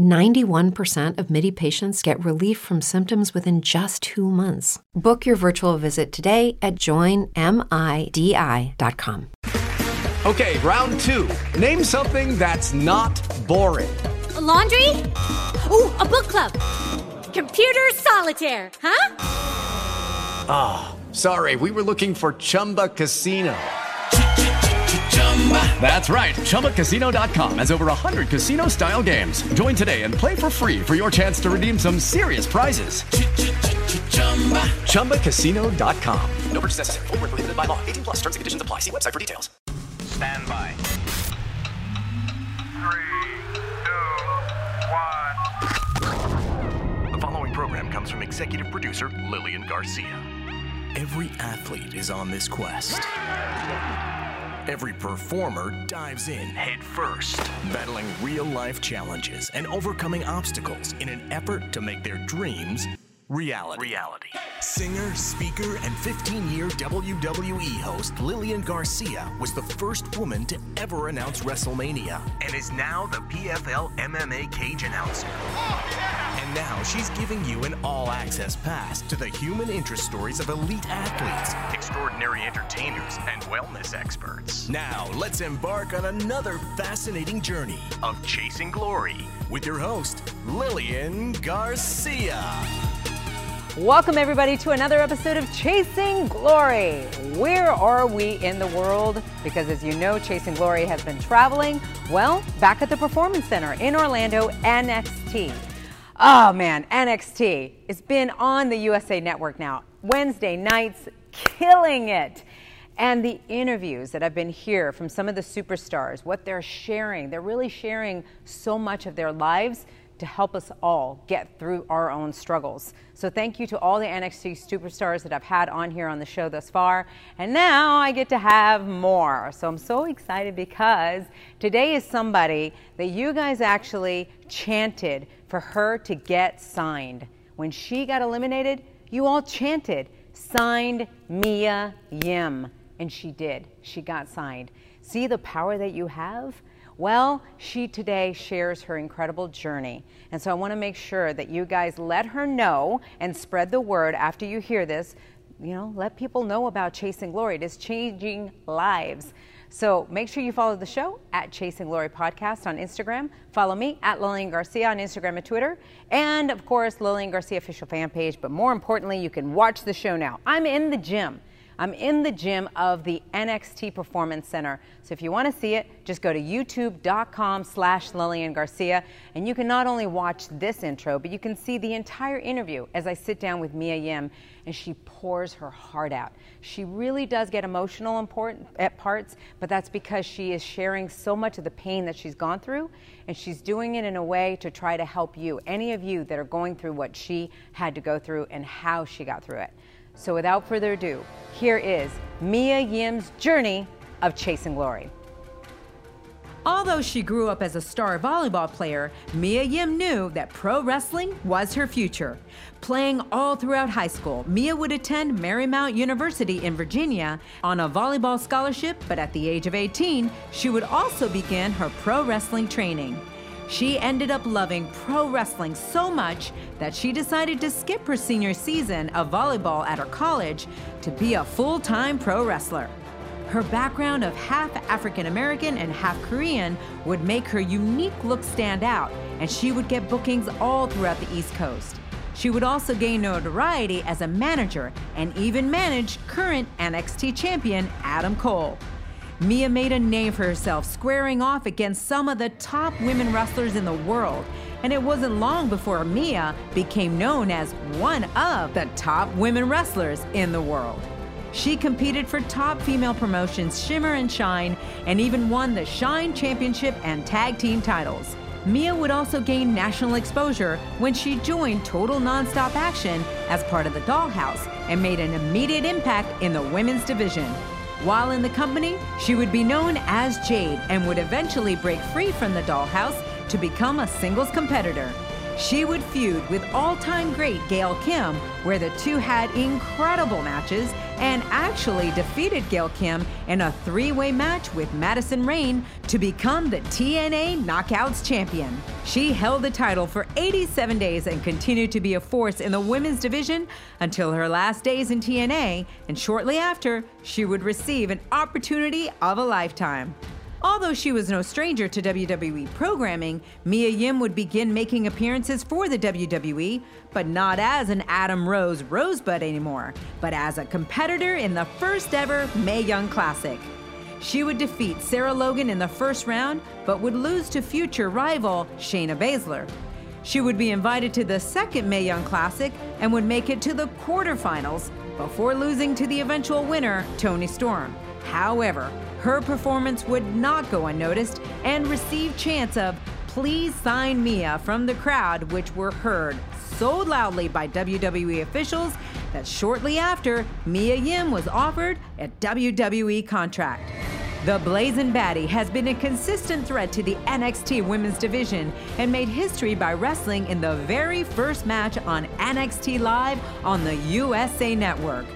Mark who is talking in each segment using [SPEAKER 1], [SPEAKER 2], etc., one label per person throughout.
[SPEAKER 1] 91% of MIDI patients get relief from symptoms within just two months. Book your virtual visit today at joinmidi.com.
[SPEAKER 2] Okay, round two. Name something that's not boring.
[SPEAKER 3] A laundry? Ooh, a book club. Computer solitaire, huh?
[SPEAKER 2] Ah, oh, sorry, we were looking for Chumba Casino. That's right. ChumbaCasino.com has over 100 casino style games. Join today and play for free for your chance to redeem some serious prizes. ChumbaCasino.com. No purchase necessary. Full prohibited by law. 18 plus terms and conditions apply. See website for details.
[SPEAKER 4] Stand by.
[SPEAKER 5] Three, two, one.
[SPEAKER 4] The following program comes from executive producer Lillian Garcia. Every athlete is on this quest. Every performer dives in head first, battling real life challenges and overcoming obstacles in an effort to make their dreams reality. Reality. Singer, speaker, and 15 year WWE host Lillian Garcia was the first woman to ever announce WrestleMania and is now the PFL MMA cage announcer. Oh, and now she's giving you an all access pass to the human interest stories of elite athletes, extraordinary entertainers, and wellness experts. Now, let's embark on another fascinating journey of chasing glory with your host, Lillian Garcia.
[SPEAKER 6] Welcome, everybody, to another episode of Chasing Glory. Where are we in the world? Because, as you know, Chasing Glory has been traveling. Well, back at the Performance Center in Orlando, NXT. Oh man, NXT. It's been on the USA Network now. Wednesday nights, killing it. And the interviews that I've been here from some of the superstars, what they're sharing, they're really sharing so much of their lives to help us all get through our own struggles. So thank you to all the NXT superstars that I've had on here on the show thus far. And now I get to have more. So I'm so excited because today is somebody that you guys actually chanted for her to get signed. When she got eliminated, you all chanted, signed Mia Yim. And she did. She got signed. See the power that you have? Well, she today shares her incredible journey. And so I want to make sure that you guys let her know and spread the word after you hear this. You know, let people know about Chasing Glory. It is changing lives. So make sure you follow the show at Chasing Glory Podcast on Instagram. Follow me at Lillian Garcia on Instagram and Twitter. And of course, Lillian Garcia official fan page. But more importantly, you can watch the show now. I'm in the gym. I'm in the gym of the NXT Performance Center. So if you want to see it, just go to youtube.com slash Lillian Garcia. And you can not only watch this intro, but you can see the entire interview as I sit down with Mia Yim and she pours her heart out. She really does get emotional important at parts, but that's because she is sharing so much of the pain that she's gone through and she's doing it in a way to try to help you, any of you that are going through what she had to go through and how she got through it. So without further ado, here is Mia Yim's journey of chasing glory. Although she grew up as a star volleyball player, Mia Yim knew that pro wrestling was her future. Playing all throughout high school, Mia would attend Marymount University in Virginia on a volleyball scholarship, but at the age of 18, she would also begin her pro wrestling training. She ended up loving pro wrestling so much that she decided to skip her senior season of volleyball at her college to be a full time pro wrestler. Her background of half African American and half Korean would make her unique look stand out, and she would get bookings all throughout the East Coast. She would also gain notoriety as a manager and even manage current NXT champion Adam Cole. Mia made a name for herself, squaring off against some of the top women wrestlers in the world. And it wasn't long before Mia became known as one of the top women wrestlers in the world. She competed for top female promotions Shimmer and Shine, and even won the Shine Championship and Tag Team titles. Mia would also gain national exposure when she joined Total Nonstop Action as part of the Dollhouse and made an immediate impact in the women's division. While in the company, she would be known as Jade and would eventually break free from the dollhouse to become a singles competitor. She would feud with all time great Gail Kim, where the two had incredible matches and actually defeated Gail Kim in a three way match with Madison Rayne to become the TNA Knockouts champion. She held the title for 87 days and continued to be a force in the women's division until her last days in TNA, and shortly after, she would receive an opportunity of a lifetime. Although she was no stranger to WWE programming, Mia Yim would begin making appearances for the WWE, but not as an Adam Rose Rosebud anymore, but as a competitor in the first ever Mae Young Classic. She would defeat Sarah Logan in the first round, but would lose to future rival Shayna Baszler. She would be invited to the second Mae Young Classic and would make it to the quarterfinals before losing to the eventual winner, Toni Storm. However, her performance would not go unnoticed and received chants of Please sign Mia from the crowd, which were heard so loudly by WWE officials that shortly after, Mia Yim was offered a WWE contract. The Blazing Baddie has been a consistent threat to the NXT women's division and made history by wrestling in the very first match on NXT Live on the USA Network.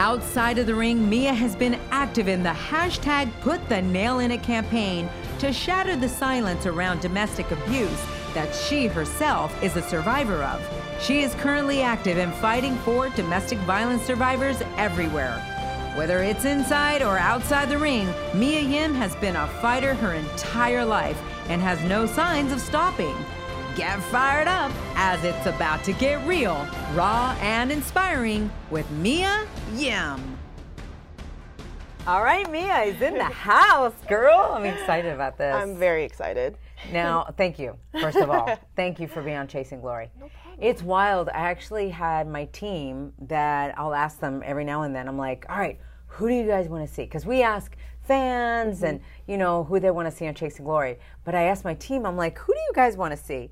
[SPEAKER 6] Outside of the ring, Mia has been active in the hashtag Put the Nail in It campaign to shatter the silence around domestic abuse that she herself is a survivor of. She is currently active in fighting for domestic violence survivors everywhere. Whether it's inside or outside the ring, Mia Yim has been a fighter her entire life and has no signs of stopping. Get fired up as it's about to get real, raw, and inspiring with Mia Yim. All right, Mia is in the house, girl. I'm excited about this.
[SPEAKER 7] I'm very excited.
[SPEAKER 6] Now, thank you, first of all. thank you for being on Chasing Glory. No problem. It's wild. I actually had my team that I'll ask them every now and then. I'm like, all right, who do you guys want to see? Because we ask fans mm-hmm. and, you know, who they want to see on Chasing Glory. But I asked my team, I'm like, who do you guys want to see?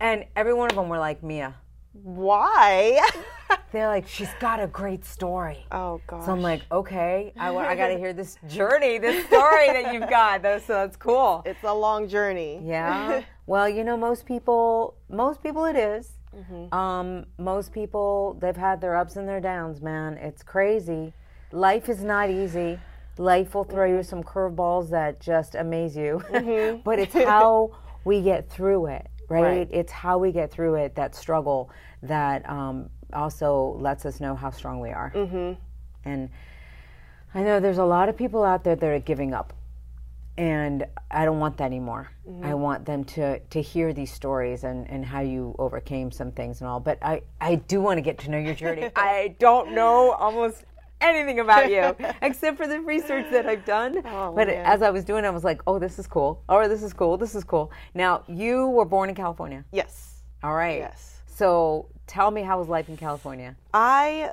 [SPEAKER 6] And every one of them were like, Mia.
[SPEAKER 7] Why?
[SPEAKER 6] They're like, she's got a great story.
[SPEAKER 7] Oh, God.
[SPEAKER 6] So I'm like, okay, I, I got to hear this journey, this story that you've got. so that's cool.
[SPEAKER 7] It's a long journey.
[SPEAKER 6] Yeah. well, you know, most people, most people it is. Mm-hmm. Um, most people, they've had their ups and their downs, man. It's crazy. Life is not easy. Life will throw you some curveballs that just amaze you. Mm-hmm. but it's how we get through it right? right? It's how we get through it, that struggle, that um, also lets us know how strong we are. Mm-hmm. And I know there's a lot of people out there that are giving up. And I don't want that anymore. Mm-hmm. I want them to, to hear these stories and, and how you overcame some things and all. But I, I do want to get to know your journey. I don't know almost anything about you except for the research that I've done. Oh, but man. as I was doing, I was like, oh, this is cool. Oh, this is cool. This is cool. Now, you were born in California.
[SPEAKER 7] Yes.
[SPEAKER 6] All right.
[SPEAKER 7] Yes.
[SPEAKER 6] So tell me, how was life in California?
[SPEAKER 7] I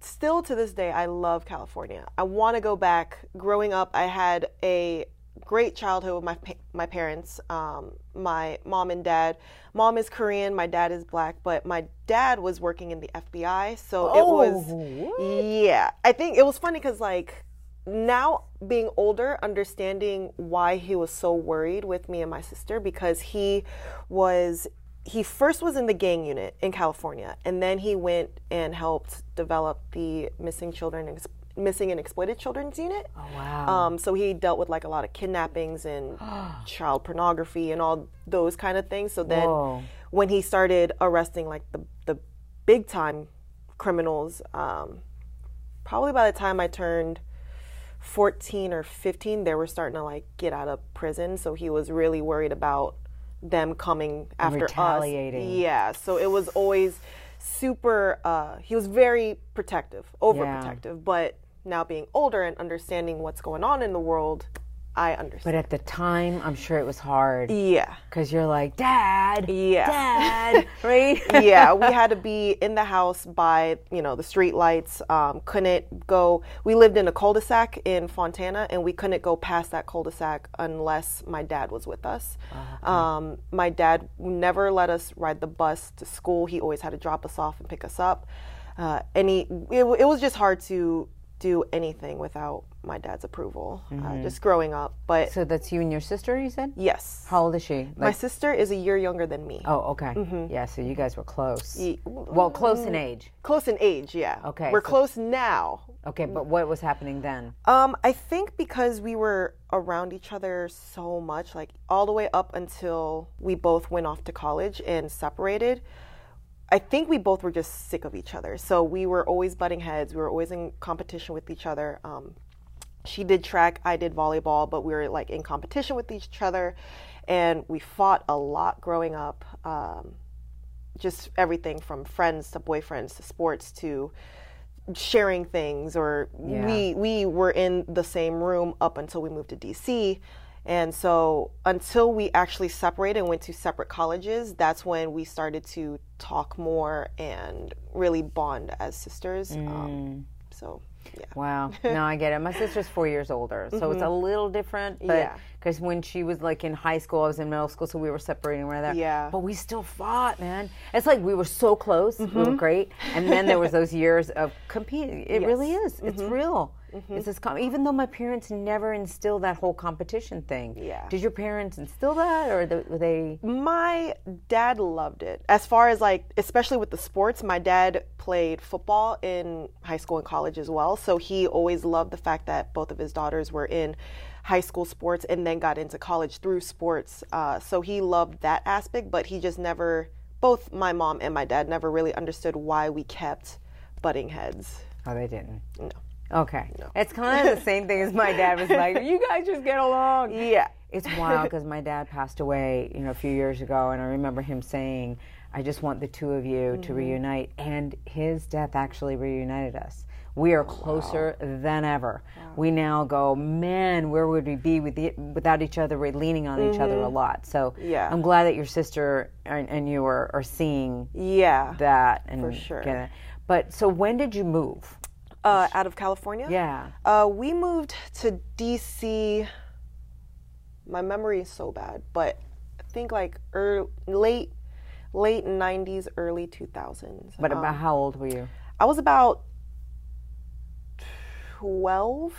[SPEAKER 7] still to this day, I love California. I want to go back. Growing up, I had a great childhood with my my parents, um, my mom and dad. Mom is Korean, my dad is black, but my dad was working in the FBI, so oh, it was what? yeah. I think it was funny because like now being older, understanding why he was so worried with me and my sister because he was he first was in the gang unit in California, and then he went and helped develop the missing children missing and exploited children's unit.
[SPEAKER 6] Oh wow!
[SPEAKER 7] Um, so he dealt with like a lot of kidnappings and child pornography and all those kind of things. So then, Whoa. when he started arresting like the the big time criminals, um, probably by the time I turned 14 or 15, they were starting to like get out of prison. So he was really worried about them coming after
[SPEAKER 6] Retaliating.
[SPEAKER 7] us. Yeah. So it was always super uh, he was very protective overprotective yeah. but now being older and understanding what's going on in the world, I understand.
[SPEAKER 6] But at the time, I'm sure it was hard.
[SPEAKER 7] Yeah.
[SPEAKER 6] Because you're like, Dad.
[SPEAKER 7] Yeah.
[SPEAKER 6] Dad. right?
[SPEAKER 7] yeah. We had to be in the house by, you know, the street lights. Um, couldn't go. We lived in a cul de sac in Fontana, and we couldn't go past that cul de sac unless my dad was with us. Okay. um, my dad never let us ride the bus to school. He always had to drop us off and pick us up. Uh, and he, it, it was just hard to do anything without my dad's approval, uh, just growing up. But
[SPEAKER 6] So that's you and your sister, you said?
[SPEAKER 7] yes,
[SPEAKER 6] How old is she?
[SPEAKER 7] my sister is a year younger than me.
[SPEAKER 6] oh, okay. Yeah, so you guys were close.
[SPEAKER 7] Ye-
[SPEAKER 6] Well, close in age.
[SPEAKER 7] Close in age, yeah.
[SPEAKER 6] Okay,
[SPEAKER 7] we're
[SPEAKER 6] so-
[SPEAKER 7] close now.
[SPEAKER 6] Okay, but what was happening then?
[SPEAKER 7] Um, I think because we were around each other so much, like all the way up until we both went off to college and separated. I think we both were just sick of each other. So we were always butting heads. We were always in competition with each other. Um, she did track, I did volleyball, but we were like in competition with each other, and we fought a lot growing up. Um, just everything from friends to boyfriends to sports to sharing things or
[SPEAKER 6] Yeah.
[SPEAKER 7] we we were in the same room up until we moved to DC and so until we actually separated and went to separate colleges that's when we started to talk more and really bond as sisters um, so yeah
[SPEAKER 6] Wow. No, I get it. My sister's four years older, so it's a little different. But
[SPEAKER 7] Yeah.
[SPEAKER 6] Because when she was like in high school, I was in middle school, so we were separating right there.
[SPEAKER 7] Yeah.
[SPEAKER 6] But we still fought, man. It's like we were so close. We were mm-hmm. great, and then there was those years of competing. It really is. It's mm-hmm. real. Mm-hmm. It's this com- even though my parents never instilled that whole competition thing.
[SPEAKER 7] Yeah.
[SPEAKER 6] Did your parents instill that, or th- were they?
[SPEAKER 7] my dad loved it as far as like especially with the sports my dad played football in high school and college as well so he always loved the fact that both of his daughters were in high school sports and then got into college through sports uh, so he loved that aspect but he just never both my mom and my dad never really understood why we kept butting heads
[SPEAKER 6] Oh, they didn't.
[SPEAKER 7] no
[SPEAKER 6] Okay. No. It's kind of the same thing as my dad was like, you guys just get along.
[SPEAKER 7] yeah
[SPEAKER 6] It's wild because my dad passed away, you know, a few years ago, and I remember him saying, "I just want the two of you to reunite." And his death actually reunited us. We are closer than ever. We now go, man, where would we be with the, without each other? We're leaning on each other a lot. So
[SPEAKER 7] Yeah.
[SPEAKER 6] I'm glad that your sister and, and you are, are seeing
[SPEAKER 7] yeah
[SPEAKER 6] that and
[SPEAKER 7] For sure.
[SPEAKER 6] getting. But so when did you move?
[SPEAKER 7] uh, out of california
[SPEAKER 6] Yeah.
[SPEAKER 7] Uh, we moved to DC. My memory is so bad, but I think like early, late, late '90s, early 2000s.
[SPEAKER 6] But
[SPEAKER 7] Um,
[SPEAKER 6] about how old were you?
[SPEAKER 7] I was about 12,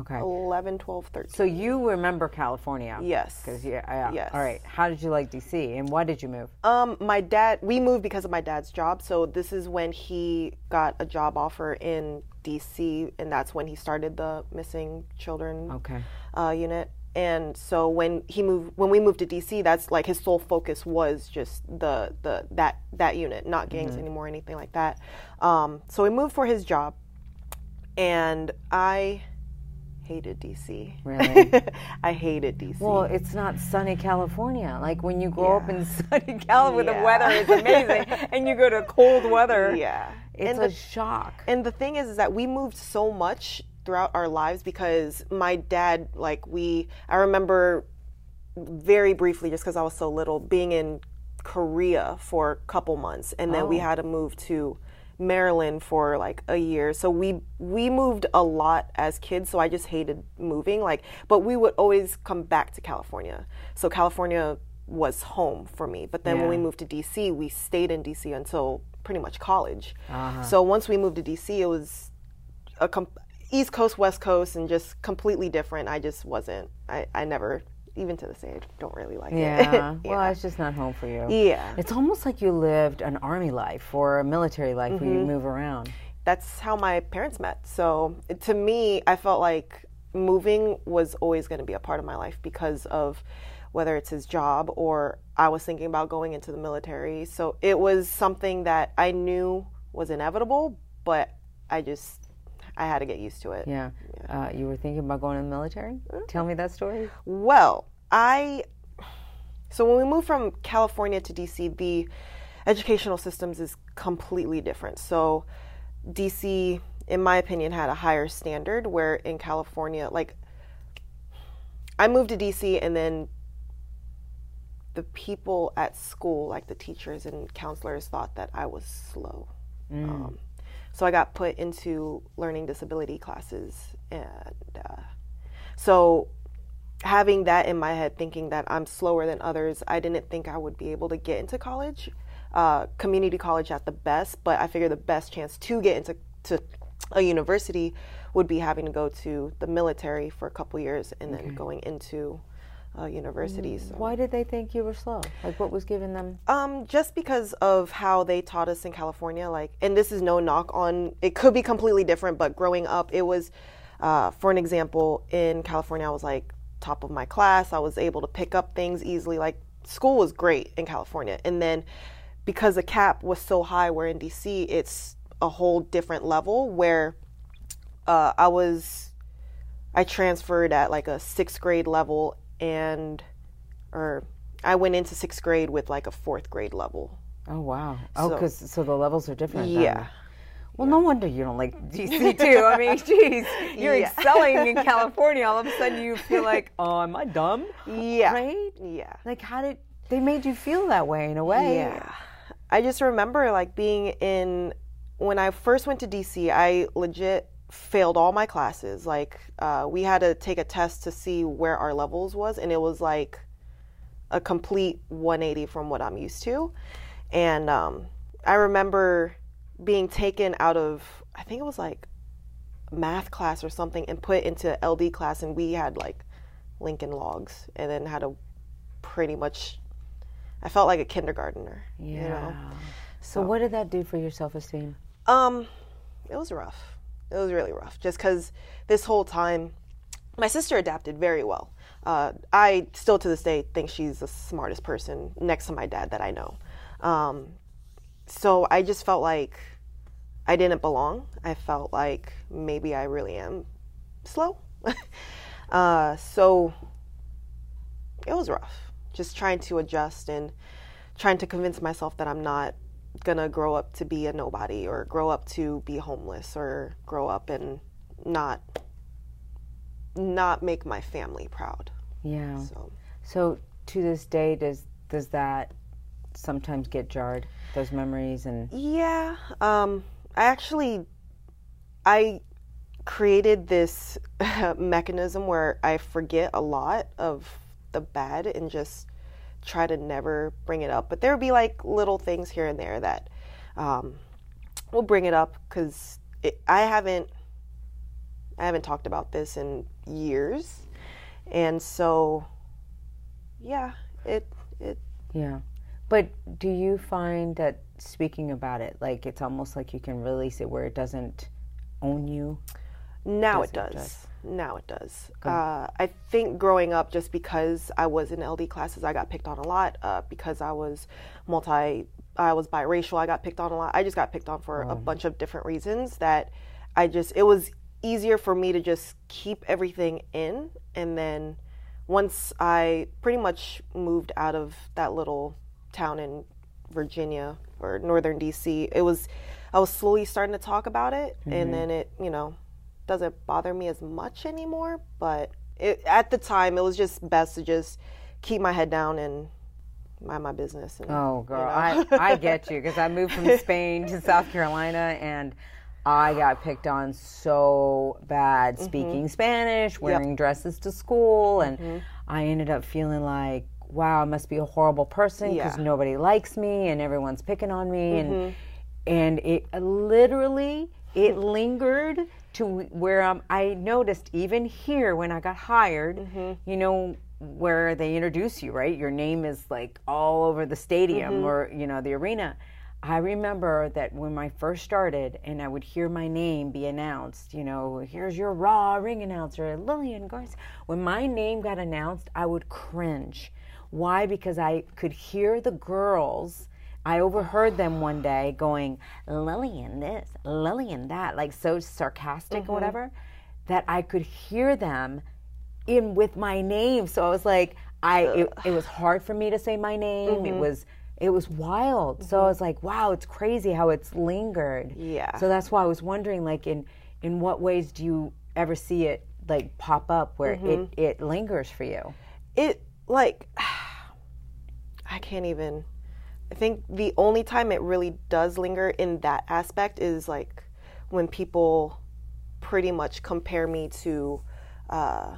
[SPEAKER 6] Okay.
[SPEAKER 7] 11, 12, 13.
[SPEAKER 6] So you remember California?
[SPEAKER 7] yes.
[SPEAKER 6] Because yeah, yeah.
[SPEAKER 7] Yes.
[SPEAKER 6] All right. How did you like DC, and why did you move?
[SPEAKER 7] Um, my dad, we moved because of my dad's job. So this is when he got a job offer in DC, and that's when he started the missing children
[SPEAKER 6] Okay.
[SPEAKER 7] uh, unit. And so when he moved, when we moved to DC, that's like his sole focus was just the the that that unit, not gangs anymore, anything like that. Um, so we moved for his job, and I hated DC.
[SPEAKER 6] Really?
[SPEAKER 7] I hated DC.
[SPEAKER 6] Well, it's not sunny California. Like when you grow up in sunny California,
[SPEAKER 7] Yeah.
[SPEAKER 6] the weather is amazing, and you go to cold weather.
[SPEAKER 7] yeah,
[SPEAKER 6] It's
[SPEAKER 7] and
[SPEAKER 6] a
[SPEAKER 7] the,
[SPEAKER 6] shock.
[SPEAKER 7] and the thing is, is that we moved so much throughout our lives because my dad, like we, I remember very briefly, just because I was so little, being in Korea for a couple months, and then we oh. had to move to Maryland for like a year. So we we moved a lot as kids. So I just hated moving. Like, but we would always come back to California. So California was home for me. But then when we moved to DC, we stayed in DC until pretty much college. Uh-huh. So once we moved to DC, it was a com- East Coast, West Coast, and just completely different. I just wasn't. I, I never, even to this age, don't really like
[SPEAKER 6] Yeah.
[SPEAKER 7] it. Yeah.
[SPEAKER 6] Well, it's just not home for you.
[SPEAKER 7] Yeah.
[SPEAKER 6] It's almost like you lived an army life or a military life where
[SPEAKER 7] Mm-hmm.
[SPEAKER 6] you move around.
[SPEAKER 7] That's how my parents met. So to me, I felt like moving was always going to be a part of my life because of whether it's his job or I was thinking about going into the military. So it was something that I knew was inevitable, but I just I had to get used to it.
[SPEAKER 6] Yeah. Uh, you were thinking about going in the military? Tell me that story.
[SPEAKER 7] Well, I so when we moved from California to DC, the educational systems is completely different. So DC, in my opinion, had a higher standard where in California, like I moved to DC and then the people at school, like the teachers and counselors, thought that I was slow. Um, so I got put into learning disability classes, and uh, so having that in my head, thinking that I'm slower than others, I didn't think I would be able to get into college, uh, community college at the best. But I figured the best chance to get into to a university would be having to go to the military for a couple years and then going into uh, university. So.
[SPEAKER 6] Why did they think you were slow? Like, what was giving them?
[SPEAKER 7] Um, just because of how they taught us in California, like, and this is no knock on, it could be completely different, but growing up, it was, uh, for an example, in California, I was like top of my class. I was able to pick up things easily. Like, school was great in California. And then because the cap was so high, where in DC, it's a whole different level where uh, I was, I transferred at like a sixth grade level and or I went into sixth grade with like a fourth grade level.
[SPEAKER 6] Oh wow! Oh, because so, the levels are different. then.
[SPEAKER 7] Yeah.
[SPEAKER 6] Well, no wonder you don't like DC too. I mean, geez, you're
[SPEAKER 7] Yeah.
[SPEAKER 6] excelling in California. All of a sudden, you feel like, oh, am I dumb?
[SPEAKER 7] Yeah.
[SPEAKER 6] Right?
[SPEAKER 7] Yeah.
[SPEAKER 6] Like, how did they made you feel that way in a way?
[SPEAKER 7] Yeah. I just remember like being in when I first went to DC, I legit failed all my classes. Like uh, we had to take a test to see where our levels was, and it was like a complete 180 from what I'm used to. And um, I remember being taken out of I think it was like math class or something and put into LD class, and we had like Lincoln logs, and then had to pretty much. I felt like a kindergartner.
[SPEAKER 6] Yeah.
[SPEAKER 7] You know?
[SPEAKER 6] So, what did that do for your self esteem?
[SPEAKER 7] Um, it was rough. It was really rough. Just because this whole time, my sister adapted very well. Uh, I still to this day think she's the smartest person next to my dad that I know. Um, so I just felt like I didn't belong. I felt like maybe I really am slow. uh, so it was rough. Just trying to adjust and trying to convince myself that I'm not gonna grow up to be a nobody or grow up to be homeless or grow up and not not make my family proud.
[SPEAKER 6] Yeah.
[SPEAKER 7] So
[SPEAKER 6] So to this day, does does that sometimes get jarred? Those memories and
[SPEAKER 7] yeah, um, I actually I created this mechanism where I forget a lot of the bad and just try to never bring it up. But there would be like little things here and there that um, will bring it up because I haven't I haven't talked about this in years, and so yeah, it it
[SPEAKER 6] yeah. But do you find that speaking about it, like it's almost like you can release it where it doesn't own you?
[SPEAKER 7] Now
[SPEAKER 6] Does
[SPEAKER 7] it
[SPEAKER 6] it
[SPEAKER 7] does.
[SPEAKER 6] just-
[SPEAKER 7] Now it does. Uh, I think growing up, just because I was in LD classes, I got picked on a lot. Uh, because I was multi, I was biracial, I got picked on a lot. I just got picked on for a bunch of different reasons that I just, it was easier for me to just keep everything in. And then once I pretty much moved out of that little town in Virginia or northern DC, it was, I was slowly starting to talk about it. And then it, you know, doesn't bother me as much anymore. But it, at the time, it was just best to just keep my head down and mind my business. And,
[SPEAKER 6] Oh, girl,
[SPEAKER 7] know.
[SPEAKER 6] I, I get you because I moved from Spain to South Carolina and I got picked on so bad
[SPEAKER 7] Mm-hmm.
[SPEAKER 6] speaking Spanish, wearing dresses to school, and
[SPEAKER 7] Mm-hmm.
[SPEAKER 6] I ended up feeling like, wow, I must be a horrible person because
[SPEAKER 7] Yeah. Mm-hmm.
[SPEAKER 6] nobody likes me and everyone's picking on me, and and it literally it lingered to where um, I noticed even here when I got hired,
[SPEAKER 7] Mm-hmm.
[SPEAKER 6] you know, where they introduce you, right? Your name is like all over the stadium
[SPEAKER 7] Mm-hmm.
[SPEAKER 6] or, you know, the arena. I remember that when I first started and I would hear my name be announced, you know, here's your raw ring announcer, Lillian Garcia. When my name got announced, I would cringe. Why? Because I could hear the girls. I overheard them one day going, Lillian this, Lillian that, like so sarcastic or mm-hmm. whatever, that I could hear them in with my name. So I was like, I it, it was hard for me to say my name. It mm-hmm. was it was wild. So I mm-hmm. was like, wow, it's crazy how it's lingered.
[SPEAKER 7] Yeah.
[SPEAKER 6] So that's why I was wondering, like, in in what ways do you ever see it like pop up where it it lingers for you?
[SPEAKER 7] it like I can't even I think the only time it really does linger in that aspect is like when people pretty much compare me to uh,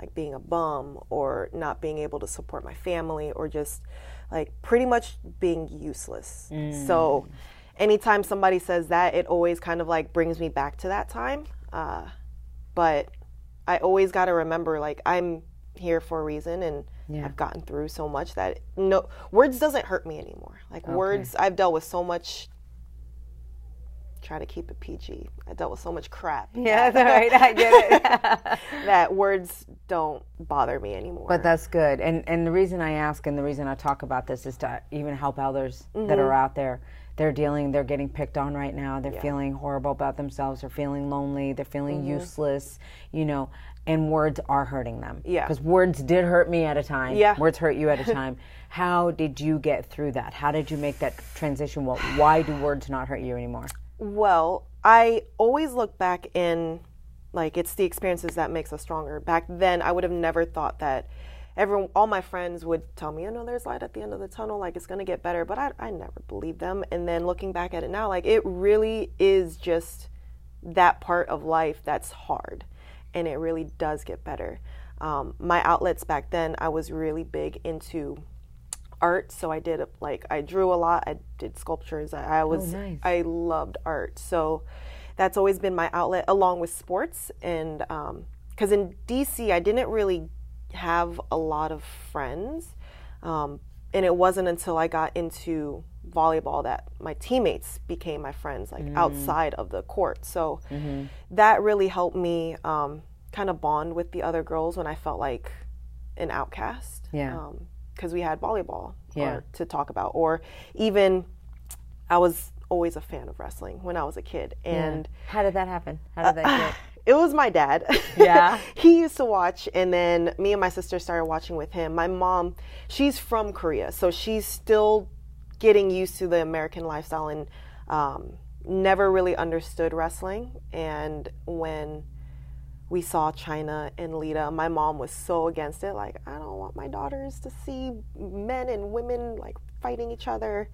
[SPEAKER 7] like being a bum or not being able to support my family or just like pretty much being useless. So anytime somebody says that, it always kind of like brings me back to that time. Uh, but I always got to remember like I'm here for a reason and
[SPEAKER 6] Yeah.
[SPEAKER 7] I've gotten through so much that no words doesn't hurt me anymore. Like words I've dealt with so much try to keep it PG. I dealt with so much crap.
[SPEAKER 6] Yeah, that's right. I get it.
[SPEAKER 7] that words don't bother me anymore.
[SPEAKER 6] But that's good. And and the reason I ask and the reason I talk about this is to even help others that
[SPEAKER 7] Mm-hmm.
[SPEAKER 6] are out there. They're dealing, they're getting picked on right now. They're feeling horrible about themselves. They're feeling lonely. They're feeling
[SPEAKER 7] Mm-hmm.
[SPEAKER 6] useless, you know, and words are hurting them.
[SPEAKER 7] Yeah.
[SPEAKER 6] Because words did hurt me at a time.
[SPEAKER 7] Yeah.
[SPEAKER 6] Words hurt you at a time. How did you get through that? How did you make that transition? Well, why do words not hurt you anymore?
[SPEAKER 7] Well, I always look back in like it's the experiences that makes us stronger. Back then, I would have never thought that everyone, all my friends would tell me, "You know, there's light at the end of the tunnel. Like it's gonna get better." But I, I never believed them. And then looking back at it now, like it really is just that part of life that's hard, and it really does get better. Um, my outlets back then, I was really big into art so i did like i drew a lot i did sculptures i, I was
[SPEAKER 6] nice.
[SPEAKER 7] i loved art so that's always been my outlet along with sports and because in dc i didn't really have a lot of friends um, and it wasn't until i got into volleyball that my teammates became my friends like mm. outside of the court so mm-hmm. that really helped me um, kind of bond with the other girls when i felt like an outcast
[SPEAKER 6] Yeah.
[SPEAKER 7] Um, because we had volleyball
[SPEAKER 6] Yeah.
[SPEAKER 7] or, to talk about, or even I was always a fan of wrestling when I was a kid, and
[SPEAKER 6] How did that happen? How did that uh, get?
[SPEAKER 7] it was my dad.
[SPEAKER 6] Yeah?
[SPEAKER 7] he used to watch, and then me and my sister started watching with him. My mom, she's from Korea, so she's still getting used to the American lifestyle and um, never really understood wrestling. And when we saw Chyna and Lita, my mom was so against it. Like, I don't want my daughters to see men and women like fighting each other.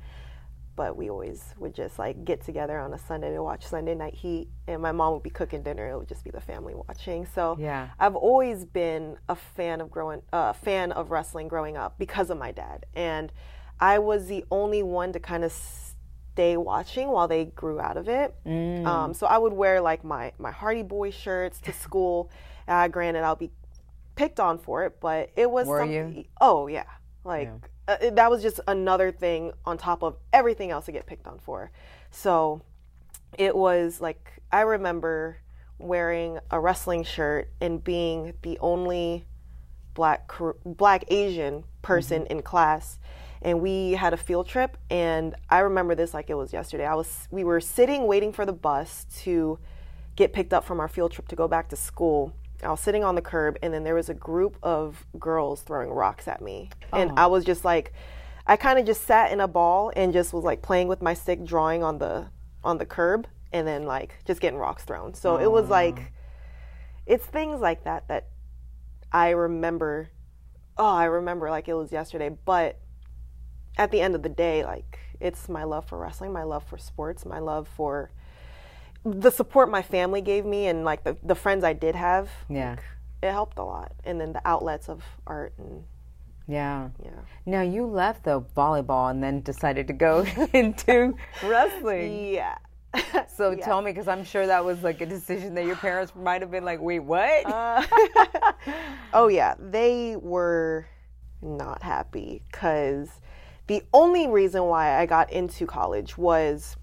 [SPEAKER 7] But we always would just like get together on a Sunday to watch Sunday Night Heat, and my mom would be cooking dinner. It would just be the family watching. So
[SPEAKER 6] Yeah.
[SPEAKER 7] I've always been a fan of growing, a uh, fan of wrestling growing up because of my dad, and I was the only one to kind of stay watching while they grew out of it.
[SPEAKER 6] Mm.
[SPEAKER 7] Um, so I would wear like my my Hardy Boy shirts to school. Uh, granted, I'll be picked on for it, but it was.
[SPEAKER 6] Were
[SPEAKER 7] something-
[SPEAKER 6] you?
[SPEAKER 7] Oh yeah, like uh, that was just another thing on top of everything else to get picked on for. So it was like I remember wearing a wrestling shirt and being the only black black Asian person in class and we had a field trip and I remember this like it was yesterday. I was we were sitting waiting for the bus to get picked up from our field trip to go back to school. I was sitting on the curb and then there was a group of girls throwing rocks at me. And oh. I was just like I kind of just sat in a ball and just was like playing with my stick drawing on the on the curb and then like just getting rocks thrown. So it was oh. like it's things like that that I remember oh, I remember like it was yesterday, but at the end of the day, like it's my love for wrestling, my love for sports, my love for the support my family gave me and like the, the friends I did have.
[SPEAKER 6] Yeah.
[SPEAKER 7] like, it helped a lot. And then the outlets of art and
[SPEAKER 6] Yeah.
[SPEAKER 7] yeah.
[SPEAKER 6] Now you left the volleyball and then decided to go into wrestling.
[SPEAKER 7] Yeah.
[SPEAKER 6] So tell me, because I'm sure that was like a decision that your parents might have been like, "Wait, what?"
[SPEAKER 7] Uh, oh yeah, they were not happy because the only reason why I got into college was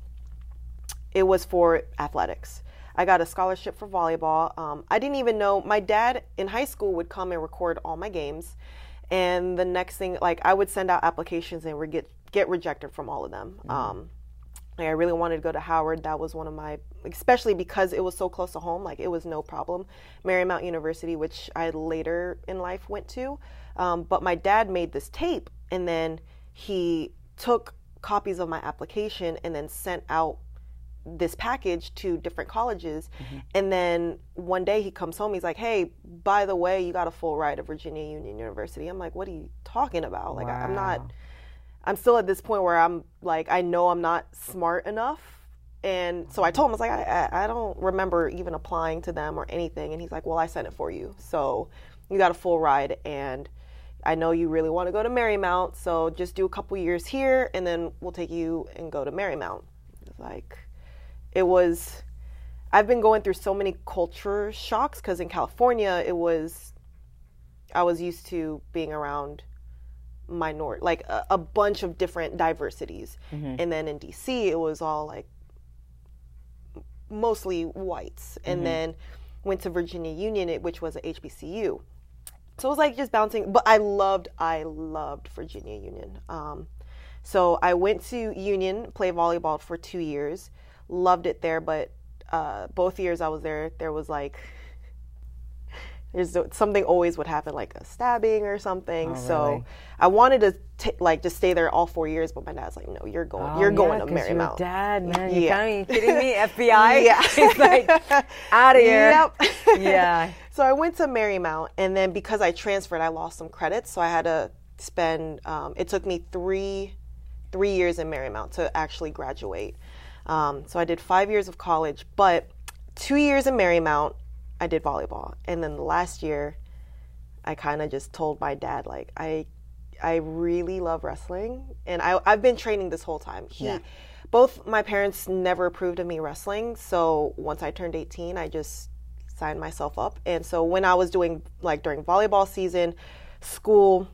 [SPEAKER 7] it was for athletics. I got a scholarship for volleyball. Um, I didn't even know my dad in high school would come and record all my games, and the next thing, like I would send out applications and would get get rejected from all of them. Um, like I really wanted to go to Howard. That was one of my, especially because it was so close to home. Like it was no problem. Marymount University, which I later in life went to, um, but my dad made this tape, and then he took copies of my application and then sent out this package to different colleges. Mm-hmm. And then one day he comes home, he's like, Hey, by the way, you got a full ride to Virginia Union University. I'm like, What are you talking about? Like, I- I'm not, I'm still at this point where I'm like, I know I'm not smart enough. And so I told him, I was like, I, I, I don't remember even applying to them or anything. And he's like, Well, I sent it for you. So you got a full ride. And I know you really want to go to Marymount. So just do a couple years here and then we'll take you and go to Marymount. It's like, it was I've been going through so many culture shocks because in California it was I was used to being around minor like a, a bunch of different diversities, mm-hmm. and then in DC it was all like mostly whites, and mm-hmm. then went to Virginia Union, which was a HBCU. So it was like just bouncing, but I loved, I loved Virginia Union. Um, so I went to Union, play volleyball for two years, loved it there. But uh, both years I was there, there was like, there's something always would happen, like a stabbing or something. So
[SPEAKER 6] really?
[SPEAKER 7] I wanted to t- like just stay there all four years, but my dad's like, no, you're going,
[SPEAKER 6] Oh,
[SPEAKER 7] you're going
[SPEAKER 6] yeah,
[SPEAKER 7] to Marymount.
[SPEAKER 6] dad, man. You
[SPEAKER 7] Yeah.
[SPEAKER 6] of kidding me? FBI?
[SPEAKER 7] Yeah.
[SPEAKER 6] He's like, out of here.
[SPEAKER 7] Yep.
[SPEAKER 6] Yeah.
[SPEAKER 7] So I went to Marymount, and then because I transferred, I lost some credits, so I had to spend. Um, it took me three three years in Marymount to actually graduate. Um, so I did five years of college, but two years in Marymount, I did volleyball, and then the last year, I kind of just told my dad like I. I really love wrestling, and I, I've been training this whole time. He, both my parents never approved of me wrestling, so once I turned 18, I just signed myself up. And so when I was doing like during volleyball season, school,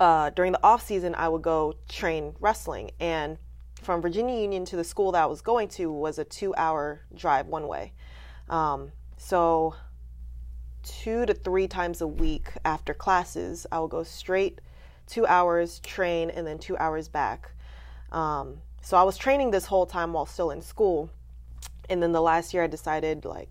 [SPEAKER 7] uh, during the off season, I would go train wrestling. And from Virginia Union to the school that I was going to was a two hour drive one way. Um, so two to three times a week after classes, I would go straight two hours, train, and then two hours back. Um, so I was training this whole time while still in school. And then the last year I decided, like,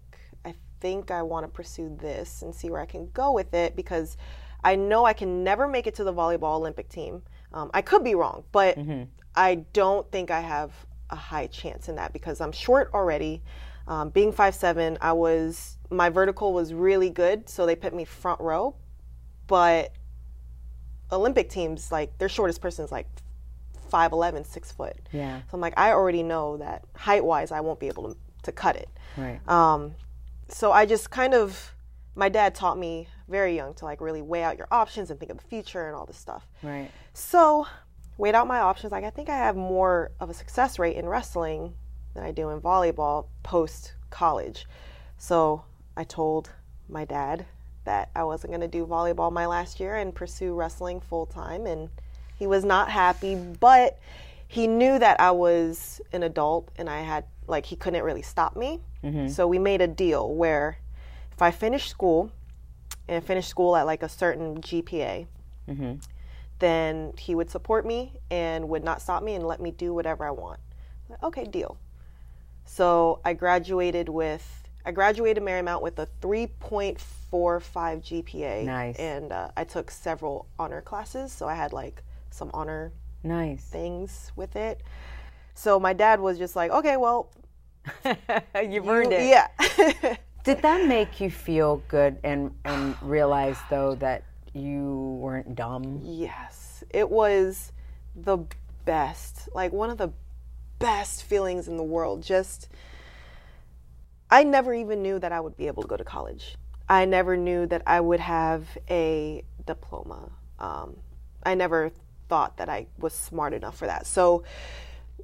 [SPEAKER 7] think I want to pursue this and see where I can go with it because I know I can never make it to the volleyball Olympic team. Um, I could be wrong, but I don't think I have a high chance in that because I'm short already. Um, being 5'7, I was, my vertical was really good, so they put me front row. But Olympic teams, like, their shortest person is like 5'11, six foot.
[SPEAKER 6] Yeah.
[SPEAKER 7] So I'm like, I already know that height wise, I won't be able to, to cut it.
[SPEAKER 6] Right.
[SPEAKER 7] Um, so I just kind of, my dad taught me very young to like really weigh out your options and think of the future and all this stuff.
[SPEAKER 6] Right.
[SPEAKER 7] So weighed out my options. Like I think I have more of a success rate in wrestling than I do in volleyball post college. So I told my dad that I wasn't going to do volleyball my last year and pursue wrestling full time. And he was not happy, but he knew that I was an adult and I had, like, he couldn't really stop me. So we made a deal where if I finished school and finished school at like a certain GPA, then he would support me and would not stop me and let me do whatever I want. Like, okay, deal. So I graduated with I graduated Marymount with a 3.45 GPA.
[SPEAKER 6] Nice.
[SPEAKER 7] And uh, I took several honor classes, so I had like some honor
[SPEAKER 6] Nice.
[SPEAKER 7] things with it. So my dad was just like, okay, well,
[SPEAKER 6] You've earned it.
[SPEAKER 7] yeah.
[SPEAKER 6] Did that make you feel good and and realize though that you weren't dumb?
[SPEAKER 7] Yes, it was the best. Like one of the best feelings in the world. Just I never even knew that I would be able to go to college. I never knew that I would have a diploma. Um, I never thought that I was smart enough for that. So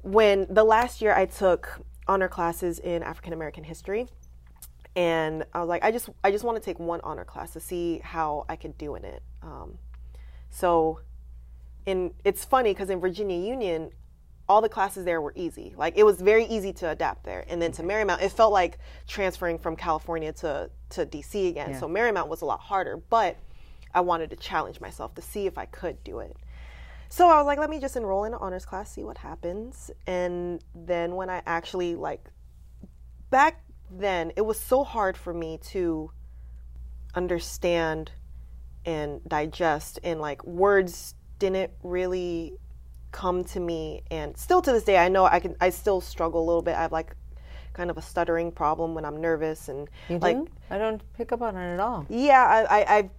[SPEAKER 7] when the last year I took honor classes in African American history, and I was like, I just I just want to take one honor class to see how I could do in it. Um, so, in it's funny because in Virginia Union, all the classes there were easy. Like it was very easy to adapt there. And then to Marymount, it felt like transferring from California to to DC again. So Marymount was a lot harder, but I wanted to challenge myself to see if I could do it. So I was like, let me just enroll in an honors class, see what happens. And then when I actually like back then, it was so hard for me to understand and digest and like words didn't really come to me and still to this day I know I can I still struggle a little bit. I have like kind of a stuttering problem when I'm nervous and
[SPEAKER 6] You
[SPEAKER 7] like
[SPEAKER 6] do? I don't pick up on it at all.
[SPEAKER 7] yeah, I, I I've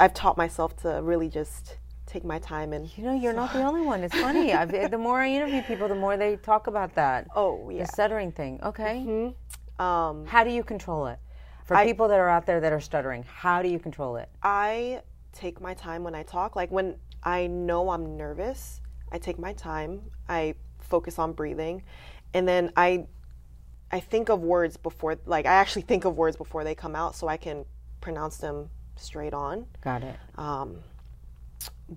[SPEAKER 7] I've taught myself to really just take my time and
[SPEAKER 6] You know, you're not the only one. It's funny. I've, the more I interview people, the more they talk about that.
[SPEAKER 7] oh yeah.
[SPEAKER 6] The stuttering thing. Okay.
[SPEAKER 7] Um
[SPEAKER 6] How do you control it? For
[SPEAKER 7] I-
[SPEAKER 6] people that are out there that are stuttering, how do you control it?
[SPEAKER 7] I take my time when I talk. Like when I know I'm nervous, I take my time. I focus on breathing, and then I I think of words before, like I actually think of words before they come out, so I can pronounce them straight on.
[SPEAKER 6] Got it.
[SPEAKER 7] Um,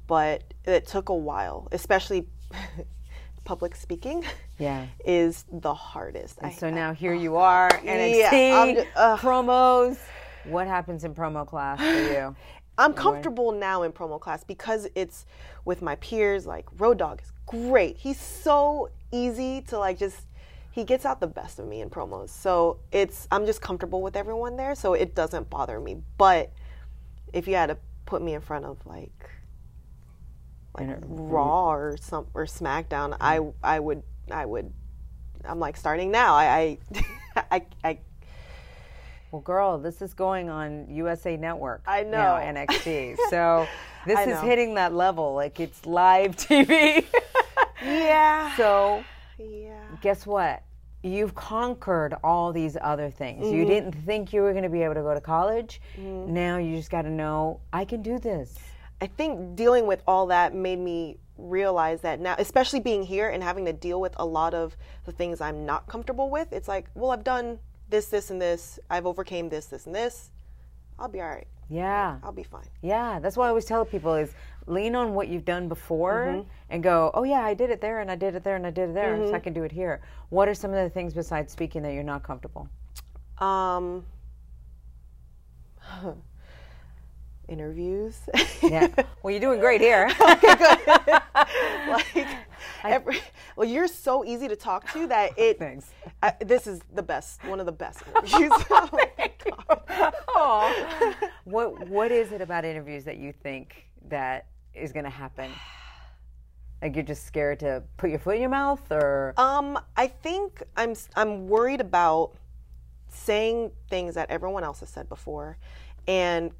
[SPEAKER 7] but it took a while, especially public speaking.
[SPEAKER 6] Yeah.
[SPEAKER 7] is the hardest. I-
[SPEAKER 6] So now here you are, NXT
[SPEAKER 7] Yeah, I'm ju- ugh.
[SPEAKER 6] promos. What happens in promo class for you?
[SPEAKER 7] I'm comfortable now in promo class because it's with my peers. Like Road Dog is great. He's so easy to like just. He gets out the best of me in promos, so it's I'm just comfortable with everyone there, so it doesn't bother me. But if you had to put me in front of like like Raw or some or SmackDown, I I would I would I'm like starting now. I I I, I
[SPEAKER 6] Well, girl, this is going on USA Network.
[SPEAKER 7] I
[SPEAKER 6] now,
[SPEAKER 7] know.
[SPEAKER 6] NXT. So this is hitting that level. Like it's live TV.
[SPEAKER 7] yeah
[SPEAKER 6] so
[SPEAKER 7] yeah.
[SPEAKER 6] guess what? You've conquered all these other things. You
[SPEAKER 7] Mm-hmm.
[SPEAKER 6] didn't think you were going to be able to go to college. Now you just got to know I can do this.
[SPEAKER 7] I think dealing with all that made me realize that now, especially being here and having to deal with a lot of the things I'm not comfortable with, it's like, well, I've done this, this, and this. I've overcame this, this, and this. I'll be all right.
[SPEAKER 6] Yeah.
[SPEAKER 7] I'll be fine.
[SPEAKER 6] Yeah, that's what I always tell people is lean on what you've done before
[SPEAKER 7] Mm-hmm.
[SPEAKER 6] and go, oh yeah, I did it there and I did it there and I did it there,
[SPEAKER 7] Mm-hmm.
[SPEAKER 6] so I can do it here. What are some of the things besides speaking that you're not comfortable?
[SPEAKER 7] Um, interviews.
[SPEAKER 6] Yeah. well, you're doing great here.
[SPEAKER 7] like every, well, you're so easy to talk to that it.
[SPEAKER 6] Thanks.
[SPEAKER 7] I, this is the best, one of the best interviews. oh my God.
[SPEAKER 6] Aw. what What is it about interviews that you think that is going to happen? Like you're just scared to put your foot in your mouth, or
[SPEAKER 7] Um, I think I'm I'm worried about saying things that everyone else has said before, and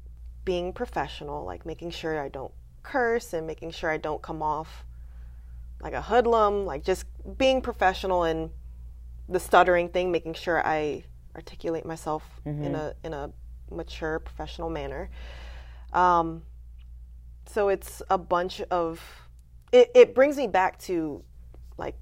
[SPEAKER 7] being professional, like making sure I don't curse and making sure I don't come off like a hoodlum, like just being professional and the stuttering thing, making sure I articulate myself in a in a mature professional manner. Um, so it's a bunch of it, it brings me back to like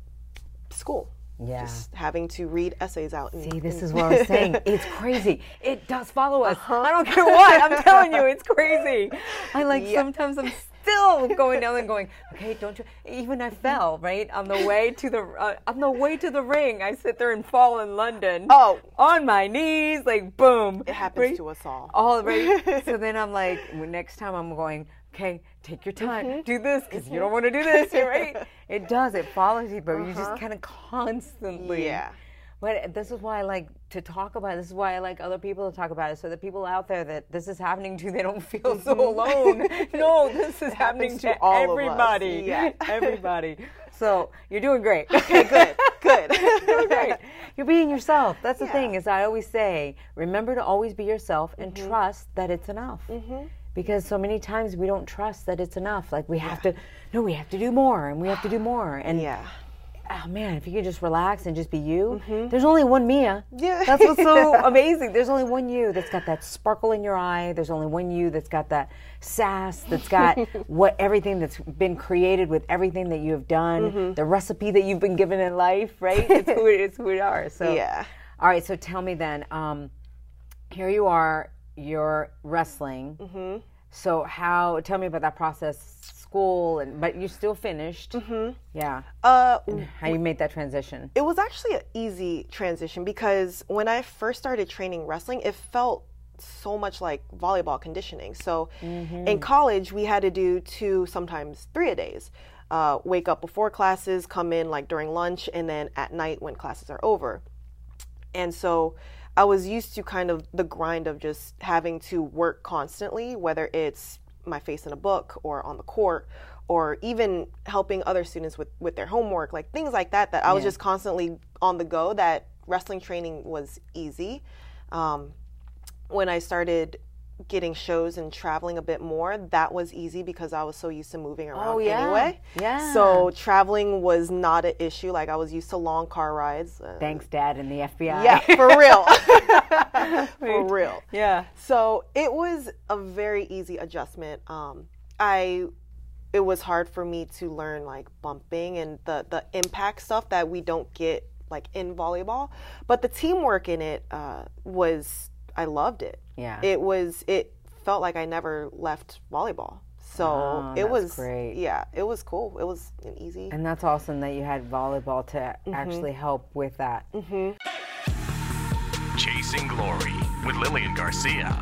[SPEAKER 7] school
[SPEAKER 6] yeah.
[SPEAKER 7] just having to read essays out and
[SPEAKER 6] See, this is what I'm saying. It's crazy. It does follow us. I don't care what. I'm telling you, it's crazy. I like sometimes I'm still going down and going, okay, don't you? Even I fell right on the way to the uh, on the way to the ring. I sit there and fall in London.
[SPEAKER 7] Oh.
[SPEAKER 6] on my knees, like boom.
[SPEAKER 7] it happens
[SPEAKER 6] right?
[SPEAKER 7] to us all
[SPEAKER 6] All right. so then I'm like, next time I'm going, okay, take your time,
[SPEAKER 7] Mm-hmm.
[SPEAKER 6] do this because you don't want to do this, right? It does. It follows you, but you just kind of constantly.
[SPEAKER 7] Uh-huh. Yeah.
[SPEAKER 6] But this is why I like to talk about it. This is why I like other people to talk about it. So the people out there that this is happening to, they don't feel so alone. no, this is happening to,
[SPEAKER 7] to all of us.
[SPEAKER 6] everybody.
[SPEAKER 7] Yeah.
[SPEAKER 6] Everybody. So you're doing great.
[SPEAKER 7] Okay, good good
[SPEAKER 6] You're great. You're being yourself. That's the thing. Is I always say, remember to always be yourself and
[SPEAKER 7] Mm-hmm.
[SPEAKER 6] trust that it's enough. Because so many times we don't trust that it's enough. Like we have to, no, we have to do more, and we have to do more. And
[SPEAKER 7] yeah
[SPEAKER 6] oh man, if you could just relax and just be you. There's only one Mia.
[SPEAKER 7] Mm-hmm. Yeah.
[SPEAKER 6] That's what's so amazing. There's only one you that's got that sparkle in your eye. There's only one you that's got that sass, that's got what everything that's been created with everything that you have done,
[SPEAKER 7] Mm-hmm.
[SPEAKER 6] the recipe that you've been given in life, right? It's who it is who we are. So
[SPEAKER 7] Yeah.
[SPEAKER 6] All right, so tell me then, um, here you are, you're wrestling.
[SPEAKER 7] Mm-hmm.
[SPEAKER 6] So how tell me about that process, school and but you still finished. Mm-hmm. Yeah
[SPEAKER 7] uh
[SPEAKER 6] how you made that transition.
[SPEAKER 7] it was actually an easy transition because when I first started training wrestling, it felt so much like volleyball conditioning. So in college, we had to do two, sometimes three a days. Uh, wake up before classes, come in like during lunch, and then at night when classes are over. And so I was used to kind of the grind of just having to work constantly, whether it's my face in a book or on the court or even helping other students with, with their homework, like things like that, that I was just constantly on the go, that wrestling training was easy. Um, when I started getting shows and traveling a bit more, that was easy because I was so used to moving around
[SPEAKER 6] Oh, yeah.
[SPEAKER 7] anyway.
[SPEAKER 6] Yeah.
[SPEAKER 7] So traveling was not an issue. Like I was used to long car rides. Uh,
[SPEAKER 6] Thanks, Dad, and the FBI.
[SPEAKER 7] yeah, for real. for real.
[SPEAKER 6] yeah.
[SPEAKER 7] So it was a very easy adjustment. Um, I it was hard for me to learn like bumping and the the impact stuff that we don't get like in volleyball, but the teamwork in it uh, was I loved it.
[SPEAKER 8] Yeah.
[SPEAKER 7] It was it felt like I never left volleyball. So
[SPEAKER 8] Oh,
[SPEAKER 7] it
[SPEAKER 8] that's
[SPEAKER 7] was
[SPEAKER 8] great.
[SPEAKER 7] Yeah, it was cool. It was an easy.
[SPEAKER 8] And that's awesome that you had volleyball to actually help with that. Mhm.
[SPEAKER 4] Chasing Glory with Lillian Garcia.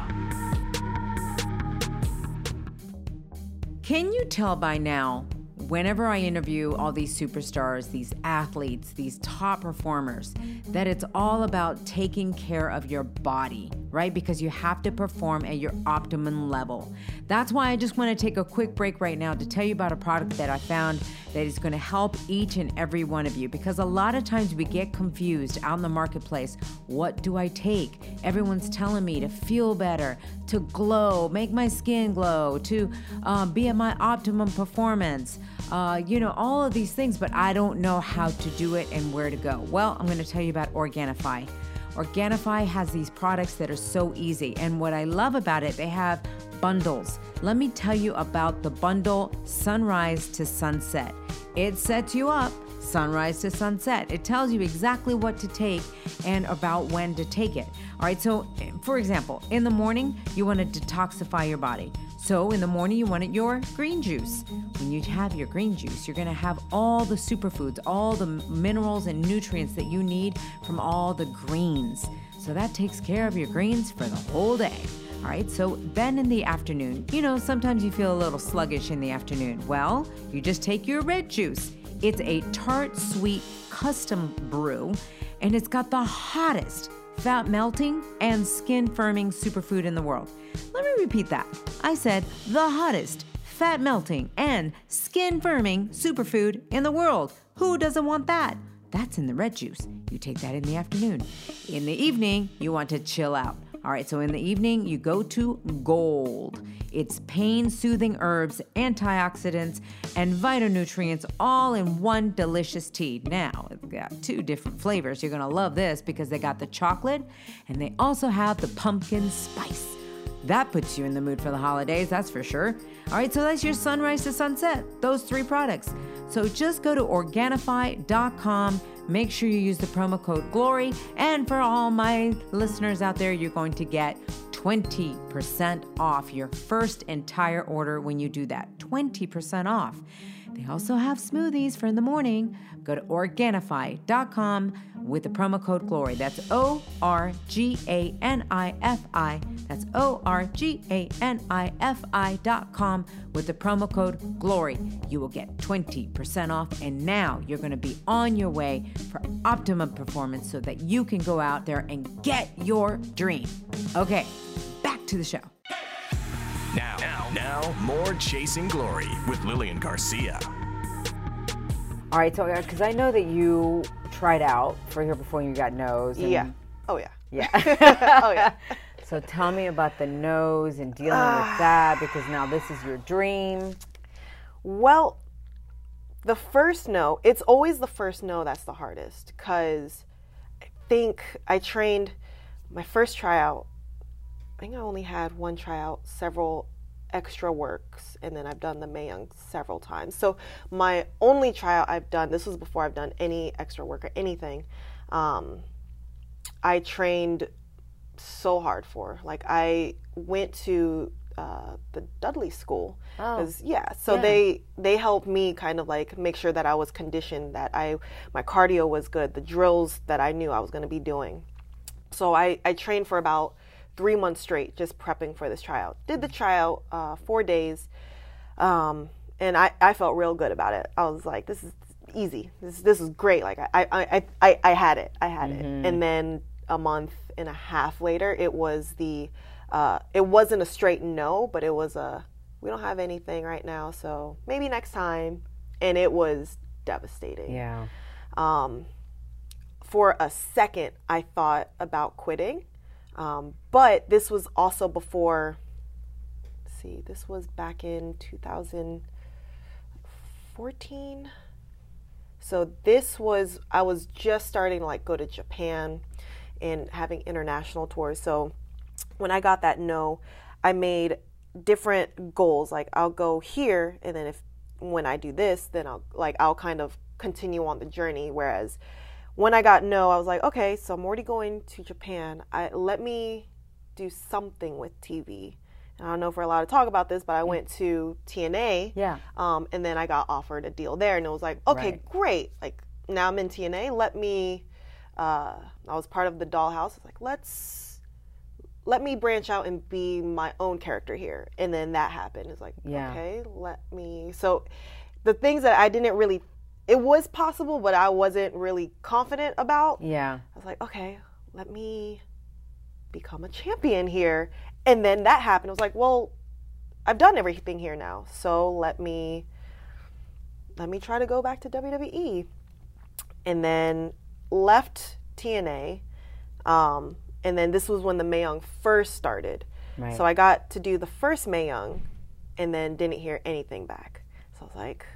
[SPEAKER 6] Can you tell by now, whenever I interview all these superstars, these athletes, these top performers, that it's all about taking care of your body, right? Because you have to perform at your optimum level. That's why I just want to take a quick break right now to tell you about a product that I found that is going to help each and every one of you. Because a lot of times we get confused out in the marketplace. What do I take? Everyone's telling me to feel better, to glow, make my skin glow, to um, be at my optimum performance. Uh, you know, all of these things, but I don't know how to do it and where to go. Well, I'm going to tell you about Organifi. Organifi has these products that are so easy. And what I love about it, they have bundles. Let me tell you about the bundle Sunrise to Sunset. It sets you up sunrise to sunset. It tells you exactly what to take and about when to take it. All right, so eh, for example, in the morning, you want to detoxify your body. So in the morning, you want your green juice. When you have your green juice, you're going to have all the superfoods, all the minerals and nutrients that you need from all the greens. So that takes care of your greens for the whole day. All right, so then in the afternoon, you know, sometimes you feel a little sluggish in the afternoon. Well, you just take your red juice. It's a tart sweet custom brew, and it's got the hottest fat melting and skin firming superfood in the world. Let me repeat that. I said the hottest fat melting and skin firming superfood in the world. Who doesn't want that? That's in the red juice. You take that in the afternoon. In the evening, you want to chill out. All right, so in the evening, you go to Gold. It's pain soothing herbs, antioxidants, and phytonutrients all in one delicious tea. Now, it's got two different flavors. You're gonna love this because they got the chocolate and they also have the pumpkin spice. That puts you in the mood for the holidays, that's for sure. All right, so that's your sunrise to sunset, those three products. So just go to Organifi.com. Make sure you use the promo code GLORY. And for all my listeners out there, you're going to get 20% off your first entire order when you do that. 20% off. They also have smoothies for in the morning. Go to Organifi.com with the promo code GLORY. That's O R G A N I F I. That's O R G A N I F I.com with the promo code GLORY. You will get 20% off, and now you're going to be on your way for optimum performance so that you can go out there and get your dream. Okay, back to the show.
[SPEAKER 4] Now, now, now, more Chasing Glory with Lillian Garcia.
[SPEAKER 8] All right, so uh, because I know that you tried out for here before you got nose. and-
[SPEAKER 7] yeah. Oh yeah.
[SPEAKER 8] Yeah.
[SPEAKER 7] Oh yeah.
[SPEAKER 8] so tell me about the nose and dealing with ah. that because now this is your dream.
[SPEAKER 7] Well, the first no, it's always the first no that's the hardest because I think I trained my first tryout. I think I only had one tryout, several extra works, and then I've done the Mae Young several times. So my only tryout I've done, this was before I've done any extra work or anything. Um, I trained so hard for. Like I went to uh, the Dudley School. 'Cause, yeah, so they they helped me kind of like make sure that I was conditioned, that I my cardio was good, the drills that I knew I was going to be doing. So I I trained for about three months straight, just prepping for this tryout. Did the tryout uh, four days, um, and I I felt real good about it. I was like, this is easy. This this is great. Like I I I I, I had it. I had it. And then a month and a half later, it was the uh, it wasn't a straight no, but it was a we don't have anything right now, so maybe next time. And it was devastating.
[SPEAKER 8] Yeah.
[SPEAKER 7] Um, for a second, I thought about quitting, um, but this was also before. see, this was back in 2014. So this was I was just starting to like go to Japan and having international tours. So when I got that no, I made different goals. Like I'll go here, and then if when I do this, then I'll like I'll kind of continue on the journey. Whereas when I got no, I was like, okay, so I'm already going to Japan. I let me do something with TV. And I don't know if we're allowed to talk about this, but I went to TNA.
[SPEAKER 6] Yeah.
[SPEAKER 7] Um, and then I got offered a deal there, and it was like, okay,
[SPEAKER 6] Right.
[SPEAKER 7] great. Like now I'm in TNA. Let me. Uh, I was part of the Dollhouse. I was like, let's let me branch out and be my own character here. And then that happened. It's like,
[SPEAKER 6] Yeah.
[SPEAKER 7] okay, let me. So the things that I didn't really, it was possible, but I wasn't really confident about.
[SPEAKER 6] Yeah.
[SPEAKER 7] I was like, okay, let me become a champion here. And then that happened. I was like, well, I've done everything here now. So let me let me try to go back to WWE. And then left TNA. Um, and then this was when the Mae Young first started.
[SPEAKER 6] Right.
[SPEAKER 7] So I got to do the first Mae Young and then didn't hear anything back. So I was like,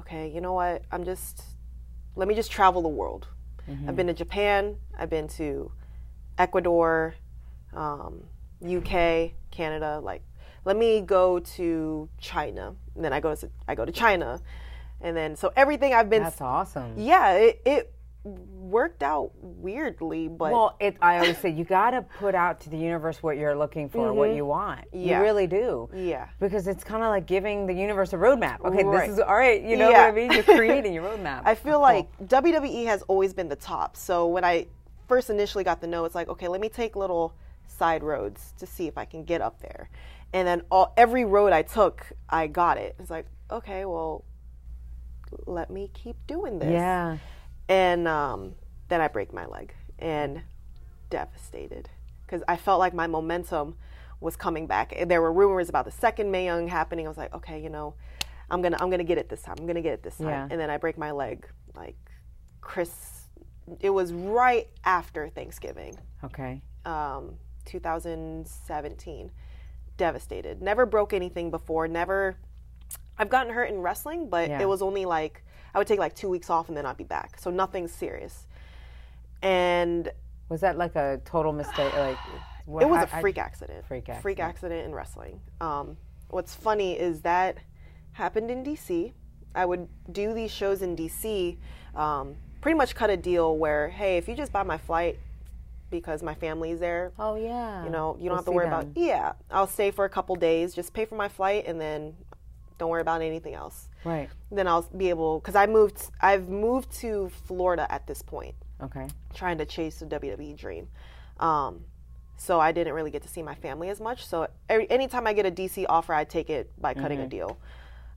[SPEAKER 7] okay, you know what? I'm just let me just travel the world. I've been to Japan, I've been to Ecuador, um, UK, Canada. Like, let me go to China. And then I go to I go to China, and then so everything I've been.
[SPEAKER 6] That's awesome.
[SPEAKER 7] Yeah, it, it worked out weirdly, but
[SPEAKER 6] Well, it, I always say you got to put out to the universe what you're looking for, what you want.
[SPEAKER 7] Mm-hmm. Yeah.
[SPEAKER 6] You really do.
[SPEAKER 7] yeah.
[SPEAKER 6] Because it's kind of like giving the universe a roadmap. Okay,
[SPEAKER 7] Right.
[SPEAKER 6] this is all right. You know
[SPEAKER 7] Yeah.
[SPEAKER 6] what I mean? You're creating your roadmap.
[SPEAKER 7] I feel like WWE has always been the top. So when I first initially got the know, it's like, okay, let me take little side roads to see if I can get up there. And then all every road I took, I got it. It's like, okay, well, let me keep doing this.
[SPEAKER 6] Yeah.
[SPEAKER 7] And um, then I break my leg and devastated because I felt like my momentum was coming back. There were rumors about the second Mae Young happening. I was like, okay, you know, I'm gonna I'm gonna get it this time. I'm gonna get it this time.
[SPEAKER 6] Yeah.
[SPEAKER 7] And then I break my leg like Chris. It was right after Thanksgiving,
[SPEAKER 6] Okay.
[SPEAKER 7] um, 2017. Devastated. Never broke anything before. Never. I've gotten hurt in wrestling, but
[SPEAKER 6] Yeah.
[SPEAKER 7] it was only like I would take like two weeks off and then I'd be back. So nothing serious. And
[SPEAKER 6] Was that like a total mistake? Like what,
[SPEAKER 7] it was
[SPEAKER 6] I-
[SPEAKER 7] a freak accident.
[SPEAKER 6] freak
[SPEAKER 7] Freak
[SPEAKER 6] accident.
[SPEAKER 7] accident in wrestling. Um, what's funny is that happened in DC. I would do these shows in DC. Um, pretty much cut a deal where, hey, if you just buy my flight because my family's there,
[SPEAKER 6] Oh yeah.
[SPEAKER 7] you know, you don't have to worry
[SPEAKER 6] them.
[SPEAKER 7] about. Yeah, I'll stay for a couple days. Just pay for my flight and then don't worry about anything else.
[SPEAKER 6] Right.
[SPEAKER 7] Then I'll be able because I moved. I've moved to Florida at this point
[SPEAKER 6] Okay.
[SPEAKER 7] trying to chase the WWE dream. Um, so I didn't really get to see my family as much. So every, anytime I get a DC offer, I take it by cutting a deal.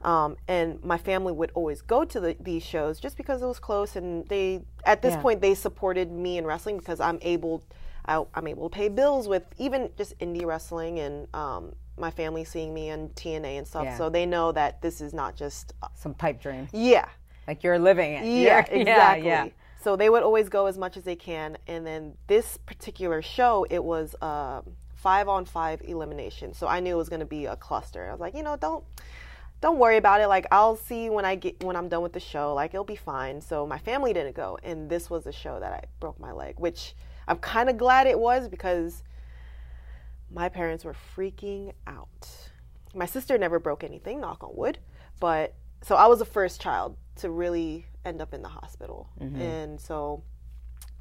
[SPEAKER 7] Um, and my family would always go to the, these shows just because it was close, and they at this
[SPEAKER 6] Yeah.
[SPEAKER 7] point they supported me in wrestling because I'm able, I, I'm able to pay bills with even just indie wrestling and um, my family seeing me on TNA and stuff.
[SPEAKER 6] Yeah.
[SPEAKER 7] So they know that this is not just
[SPEAKER 6] Some pipe dream.
[SPEAKER 7] yeah,
[SPEAKER 6] Like you're living it.
[SPEAKER 7] yeah,
[SPEAKER 6] You're-
[SPEAKER 7] exactly.
[SPEAKER 6] Yeah.
[SPEAKER 7] So they would always go as much as they can, and then this particular show, it was um, five on five elimination. So I knew it was going to be a cluster. I was like, you know, don't don't worry about it. Like I'll see when I get when I'm done with the show. Like it'll be fine. So my family didn't go, and this was the show that I broke my leg, which I'm kind of glad it was because my parents were freaking out. My sister never broke anything, knock on wood, but so I was the first child to really end up in the hospital. And so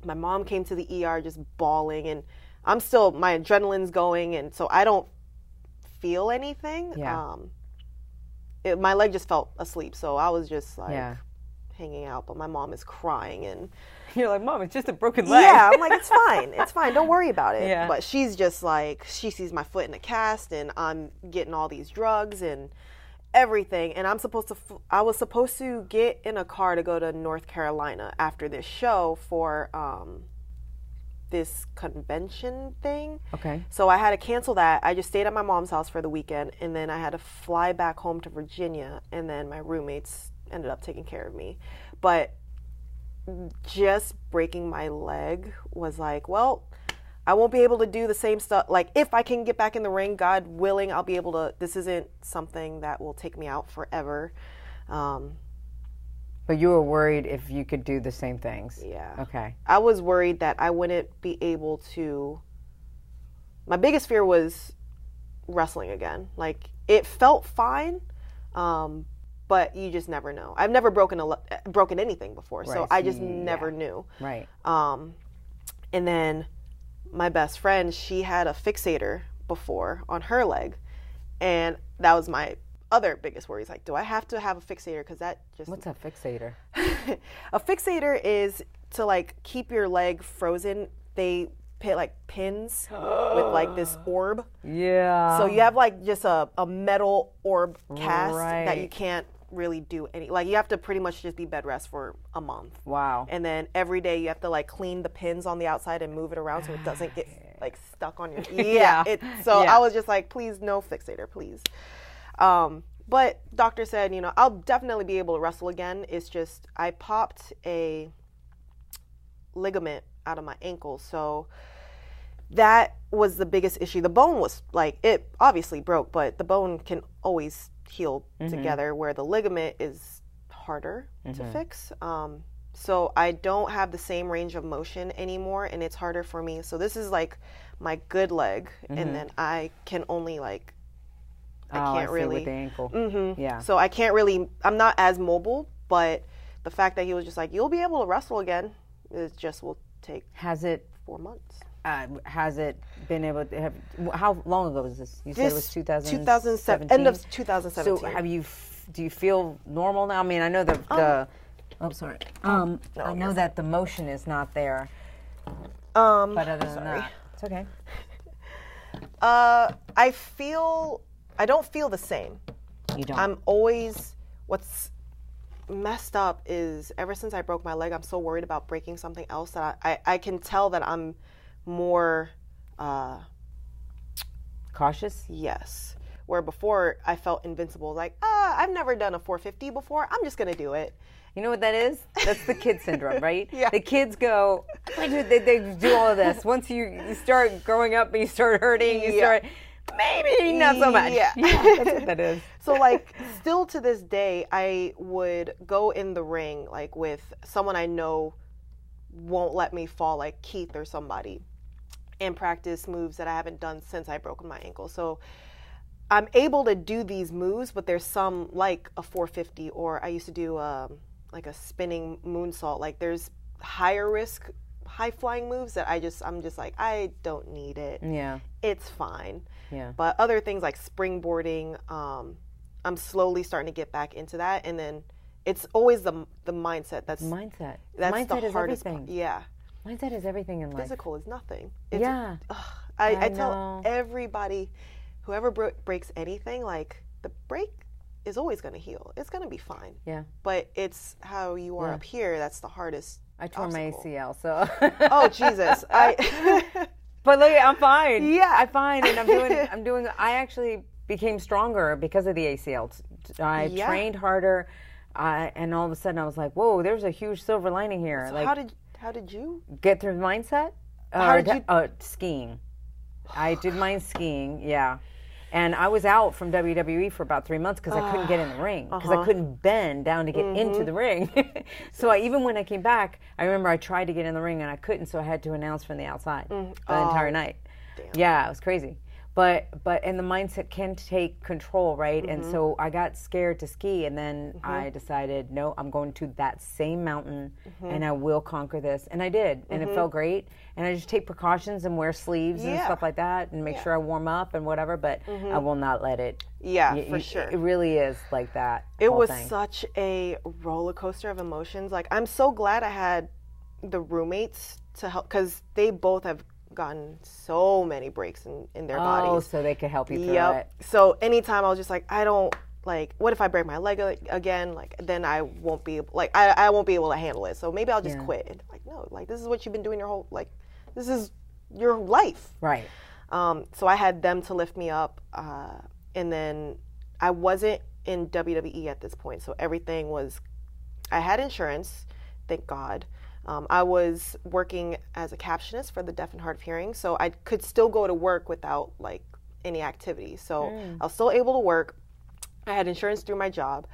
[SPEAKER 7] my mom came to the ER just bawling and I'm still my adrenaline's going and so I don't feel anything.
[SPEAKER 6] Yeah.
[SPEAKER 7] Um it, my leg just felt asleep, so I was just like
[SPEAKER 6] Yeah.
[SPEAKER 7] hanging out, but my mom is crying and
[SPEAKER 6] You're like, mom, it's just a broken leg.
[SPEAKER 7] yeah, I'm like, it's fine. It's fine. Don't worry about it.
[SPEAKER 6] Yeah.
[SPEAKER 7] But she's just like, she sees my foot in a cast and I'm getting all these drugs and everything. And I'm supposed to, I was supposed to get in a car to go to North Carolina after this show for um, this convention thing.
[SPEAKER 6] Okay.
[SPEAKER 7] So I had to cancel that. I just stayed at my mom's house for the weekend and then I had to fly back home to Virginia and then my roommates ended up taking care of me. But just breaking my leg was like, well, I won't be able to do the same stuff. Like, if I can get back in the ring, God willing, I'll be able to. This isn't something that will take me out forever. Um,
[SPEAKER 6] But you were worried if you could do the same things.
[SPEAKER 7] yeah.
[SPEAKER 6] Okay.
[SPEAKER 7] I was worried that I wouldn't be able to. My biggest fear was wrestling again. Like, it felt fine, um, but you just never know. I've never broken a le- broken anything before, so I just never
[SPEAKER 6] yeah.
[SPEAKER 7] knew.
[SPEAKER 6] Right.
[SPEAKER 7] Um, and then my best friend, she had a fixator before on her leg, and that was my other biggest worry. Is like, do I have to have a fixator? Because that just
[SPEAKER 6] What's a fixator?
[SPEAKER 7] a fixator is to like keep your leg frozen. They put like pins with like this orb.
[SPEAKER 6] Yeah.
[SPEAKER 7] So you have like just a, a metal orb cast that you can't really do any like you have to pretty much just be bed rest for a month.
[SPEAKER 6] Wow.
[SPEAKER 7] And then every day you have to like clean the pins on the outside and move it around so it doesn't get like stuck on your yeah.
[SPEAKER 6] Yeah.
[SPEAKER 7] It, so
[SPEAKER 6] Yeah.
[SPEAKER 7] I was just like, please no fixator, please. Um, but doctor said, you know, I'll definitely be able to wrestle again. It's just I popped a ligament out of my ankle, so that was the biggest issue. The bone was like it obviously broke, but the bone can always heal together. Where the ligament is harder to fix. Um, so I don't have the same range of motion anymore, and it's harder for me. So this is like my good leg, and then I can only like I
[SPEAKER 6] oh,
[SPEAKER 7] can't
[SPEAKER 6] see,
[SPEAKER 7] really.
[SPEAKER 6] with the ankle.
[SPEAKER 7] Mm-hmm.
[SPEAKER 6] Yeah.
[SPEAKER 7] So I can't really. I'm not as mobile, but the fact that he was just like, "You'll be able to wrestle again," it just will take
[SPEAKER 6] Has it
[SPEAKER 7] four months.
[SPEAKER 6] Uh, has it been able to have? How long ago was this? You said it was
[SPEAKER 7] This
[SPEAKER 6] 2017.
[SPEAKER 7] 2007 end of 2017.
[SPEAKER 6] So have you? f- Do you feel normal now? I mean, I know the the. Oh, sorry. Um, I know that the motion is not there,
[SPEAKER 7] um,
[SPEAKER 6] but other than that, it's okay.
[SPEAKER 7] uh, I feel I don't feel the same.
[SPEAKER 6] You don't.
[SPEAKER 7] I'm always what's messed up is ever since I broke my leg, I'm so worried about breaking something else that I, I, I can tell that I'm more uh,
[SPEAKER 6] cautious.
[SPEAKER 7] yes. Where before I felt invincible, like ah, I've never done a 450 before. I'm just gonna do it.
[SPEAKER 6] You know what that is? That's the kid syndrome, right?
[SPEAKER 7] Yeah.
[SPEAKER 6] The kids go, do- they, they do all of this. Once you, you start growing up and you start hurting, you
[SPEAKER 7] Yeah.
[SPEAKER 6] start, maybe not so much.
[SPEAKER 7] Yeah.
[SPEAKER 6] that's what that is.
[SPEAKER 7] So like still to this day I would go in the ring like with someone I know won't let me fall like Keith or somebody and practice moves that I haven't done since I broke my ankle. So I'm able to do these moves, but there's some like a 450 or I used to do um, like a spinning moonsault. Like there's higher risk, high flying moves that I just I'm just like I don't need it.
[SPEAKER 6] Yeah.
[SPEAKER 7] It's fine.
[SPEAKER 6] Yeah.
[SPEAKER 7] But other things like springboarding, um, I'm slowly starting to get back into that, and then it's always the the mindset that's
[SPEAKER 6] Mindset.
[SPEAKER 7] that's
[SPEAKER 6] Mindset
[SPEAKER 7] the
[SPEAKER 6] is
[SPEAKER 7] hardest
[SPEAKER 6] everything.
[SPEAKER 7] part. Yeah,
[SPEAKER 6] Mindset is everything in life.
[SPEAKER 7] physical is nothing. It's,
[SPEAKER 6] Yeah.
[SPEAKER 7] ugh, I, I,
[SPEAKER 6] I
[SPEAKER 7] tell everybody, whoever bro- breaks anything, like the break is always going to heal. It's going to be fine.
[SPEAKER 6] Yeah.
[SPEAKER 7] But it's how you are
[SPEAKER 6] Yeah.
[SPEAKER 7] up here that's the hardest.
[SPEAKER 6] I tore my. ACL, so.
[SPEAKER 7] Oh Jesus! I
[SPEAKER 6] But look, I'm fine.
[SPEAKER 7] Yeah.
[SPEAKER 6] I'm fine, and I'm doing. I'm doing. I actually became stronger because of the ACL. I
[SPEAKER 7] Yeah.
[SPEAKER 6] trained harder, uh, and all of a sudden I was like, "Whoa, there's a huge silver lining here."
[SPEAKER 7] so
[SPEAKER 6] like,
[SPEAKER 7] how did how did you?
[SPEAKER 6] get through the mindset?
[SPEAKER 7] How
[SPEAKER 6] Or
[SPEAKER 7] did you-
[SPEAKER 6] Uh, skiing. I did mine skiing. Yeah. And I was out from WWE for about three months because I couldn't get in the ring because
[SPEAKER 7] Uh-huh.
[SPEAKER 6] I couldn't bend down to get
[SPEAKER 7] Mm-hmm.
[SPEAKER 6] into the ring. so I, even when I came back, I remember I tried to get in the ring and I couldn't, so I had to announce from the outside
[SPEAKER 7] Mm.
[SPEAKER 6] the
[SPEAKER 7] Oh,
[SPEAKER 6] entire night. Yeah, it was crazy. But but and the mindset can take control, right? And
[SPEAKER 7] Mm-hmm.
[SPEAKER 6] so I got scared to ski, and then I decided, no, I'm going to that same mountain,
[SPEAKER 7] Mm-hmm.
[SPEAKER 6] and I will conquer this, and I did, and it felt great. And I just take precautions and wear sleeves and stuff like that, and make sure I warm up and whatever. But I will not let it.
[SPEAKER 7] Yeah,
[SPEAKER 6] y-
[SPEAKER 7] for
[SPEAKER 6] y-
[SPEAKER 7] sure.
[SPEAKER 6] It really is like that.
[SPEAKER 7] it was
[SPEAKER 6] thing.
[SPEAKER 7] such a roller coaster of emotions. Like I'm so glad I had the roommates to help because they both have gotten so many breaks in, in their
[SPEAKER 6] Oh,
[SPEAKER 7] bodies.
[SPEAKER 6] so they could help you through
[SPEAKER 7] Yep.
[SPEAKER 6] it.
[SPEAKER 7] So anytime I was just like, I don't like. What if I break my leg again? Like then I won't be like I, I won't be able to handle it. So maybe I'll just
[SPEAKER 6] Yeah.
[SPEAKER 7] quit. And like no, like this is what you've been doing your whole like this is your life.
[SPEAKER 6] Right.
[SPEAKER 7] Um, so I had them to lift me up, uh, and then I wasn't in WWE at this point, so everything was. I had insurance, thank God. Um, I was working as a captionist for the deaf and hard of hearing, so I could still go to work without like any activity. So I was still able to work. I had insurance through my job.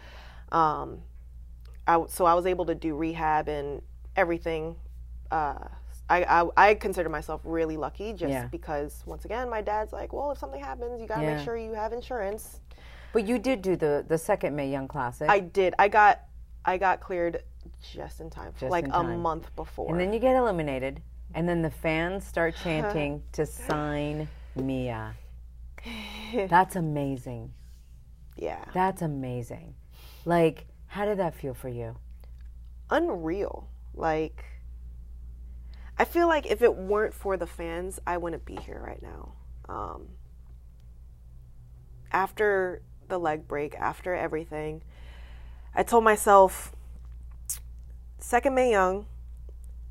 [SPEAKER 7] Um, I, so I was able to do rehab and everything. Uh, I, I, I consider myself really lucky just
[SPEAKER 6] Yeah.
[SPEAKER 7] because, once again, my dad's like, well, if something happens, you got to
[SPEAKER 6] Yeah.
[SPEAKER 7] make sure you have insurance.
[SPEAKER 6] But you did do the the second Mae Young Classic.
[SPEAKER 7] I did. I got I got cleared just in time,
[SPEAKER 6] Just
[SPEAKER 7] like
[SPEAKER 6] in
[SPEAKER 7] a month before.
[SPEAKER 6] and then you get eliminated, and then the fans start chanting to sign Mia. That's amazing.
[SPEAKER 7] yeah,
[SPEAKER 6] That's amazing. Like, how did that feel for you?
[SPEAKER 7] unreal. Like I feel like if it weren't for the fans, I wouldn't be here right now. Um, after the leg break, after everything, I told myself, second Mae Young,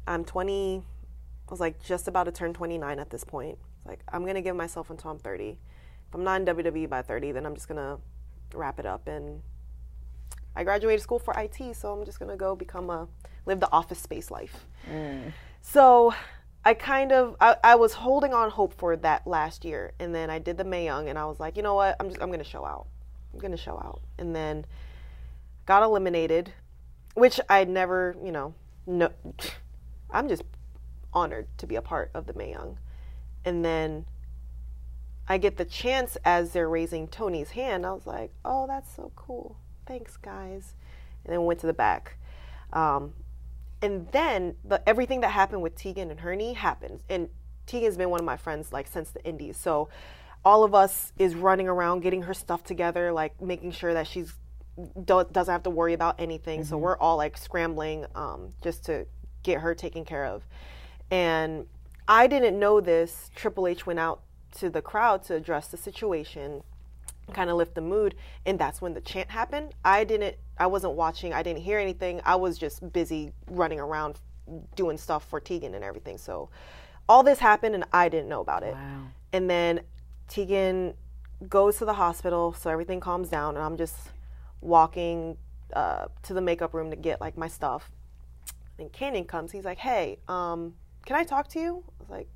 [SPEAKER 7] I'm 20, I was like just about to turn 29 at this point. Like, I'm to give myself until I'm 30. If I'm not in WWE by 30, then I'm just to wrap it up. And I graduated school for IT, so I'm just to go become a, live the office space life. Mm. So I kind of I, I was holding on hope for that last year, and then I did the Mae Young, and I was like, you know what, I'm just I'm gonna show out. I'm gonna show out, and then got eliminated, which I never, you know, no, I'm just honored to be a part of the Mae Young, and then I get the chance as they're raising Toni's hand. I was like, oh, that's so cool. Thanks, guys. And then went to the back. Um, and then the everything that happened with Tegan and Herney happens. And Tegan's been one of my friends like since the Indies. So all of us is running around getting her stuff together, like making sure that she's doesn't have to worry about anything. So we're all like scrambling um, just to get her taken care of. And I didn't know this. Triple H went out to the crowd to address the situation kind of lift the mood and that's when the chant happened i didn't i wasn't watching i didn't hear anything i was just busy running around doing stuff for tegan and everything so all this happened and i didn't know about it
[SPEAKER 6] Wow.
[SPEAKER 7] and then tegan goes to the hospital so everything calms down and i'm just walking uh, to the makeup room to get like my stuff. And canyon comes. He's like hey um, can i talk to you? I was like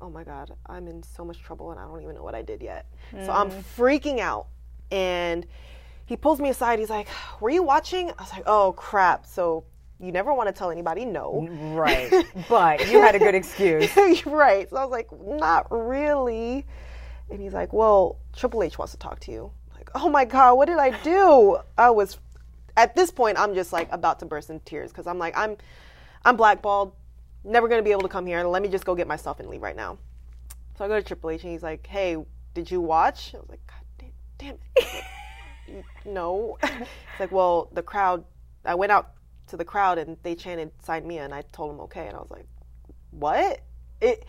[SPEAKER 7] oh my god i'm in so much trouble and i don't even know what i did yet. So i'm freaking out. And he pulls me aside. He's like were you watching? I was like oh crap. So you never want to tell anybody no.
[SPEAKER 6] Right. but you had a good excuse.
[SPEAKER 7] right. So i was like not really. And he's like well triple h wants to talk to you oh my god what did i do? I was at this point i'm just like about to burst into tears because i'm like i'm i'm blackballed never going to be able to come here. Let me just go get my stuff and leave right now. So i go to triple h and he's like hey did you watch? I was like god damn, damn it. No. It's like well the crowd i went out to the crowd and they chanted sign me, and i told them okay and i was like what? It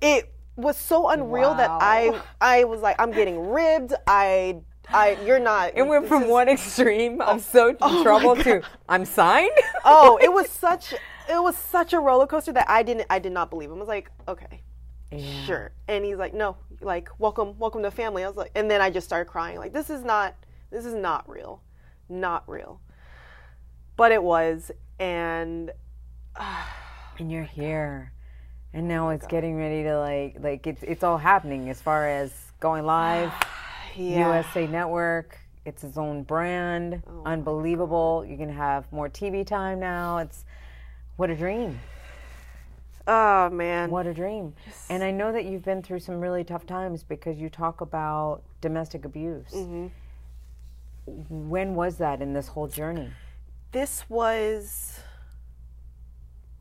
[SPEAKER 7] it was so unreal that i i was like i'm getting ribbed. I i you're not.
[SPEAKER 6] It went from
[SPEAKER 7] is-
[SPEAKER 6] one extreme, I'm oh. so oh in trouble, to I'm signed.
[SPEAKER 7] oh it was such it was such a roller coaster that i didn't i did not believe him. I was like okay sure. And he's like no like welcome welcome to family. I was like and then i just started crying. Like this is not this is not real not real. But it was and
[SPEAKER 6] and you're oh here. And now it's getting ready to like like it's it's all happening as far as going live
[SPEAKER 7] yeah.
[SPEAKER 6] Usa network it's its own brand. Oh Unbelievable. You can have more tv time now. It's what a dream.
[SPEAKER 7] Oh man.
[SPEAKER 6] What a dream. And i know that you've been through some really tough times because you talk about domestic abuse. Mm-hmm. When was that in this whole journey?
[SPEAKER 7] This was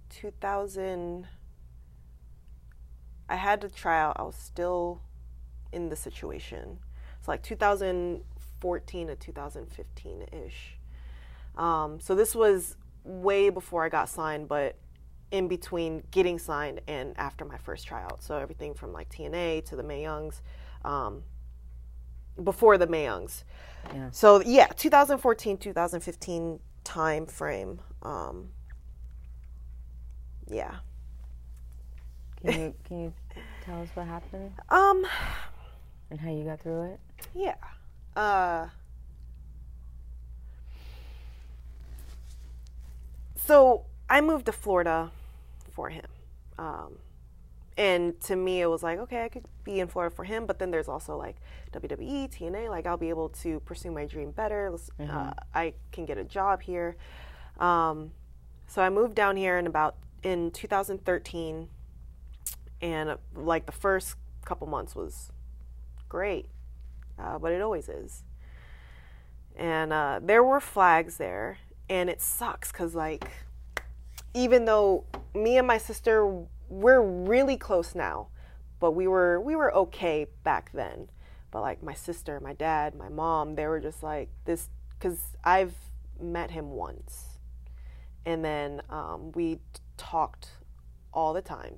[SPEAKER 7] 2000 i had to try out i was still in the situation it's like 2014 to 2015 ish um, so this was way before i got signed but in between getting signed and after my first tryout. So everything from like tna to the mae youngs um, before the mae youngs. So yeah 2014 2015 time frame um, yeah.
[SPEAKER 6] Can you can you tell us what happened?
[SPEAKER 7] Um
[SPEAKER 6] and how you got through it
[SPEAKER 7] Yeah. Uh, so I moved to Florida for him. Um, and to me, it was like, okay, I could be in Florida for him, but then there's also like WWE, TNA, like I'll be able to pursue my dream better. Let's- Uh, I can get a job here. Um, so I moved down here in about in 2013, and uh, like the first couple months was great uh, but it always is. And uh, there were flags there, and it sucks because, like, even though me and my sister we're really close now, but we were we were okay back then. But like my sister, my dad, my mom, they were just like this because I've met him once, and then um, we talked all the time.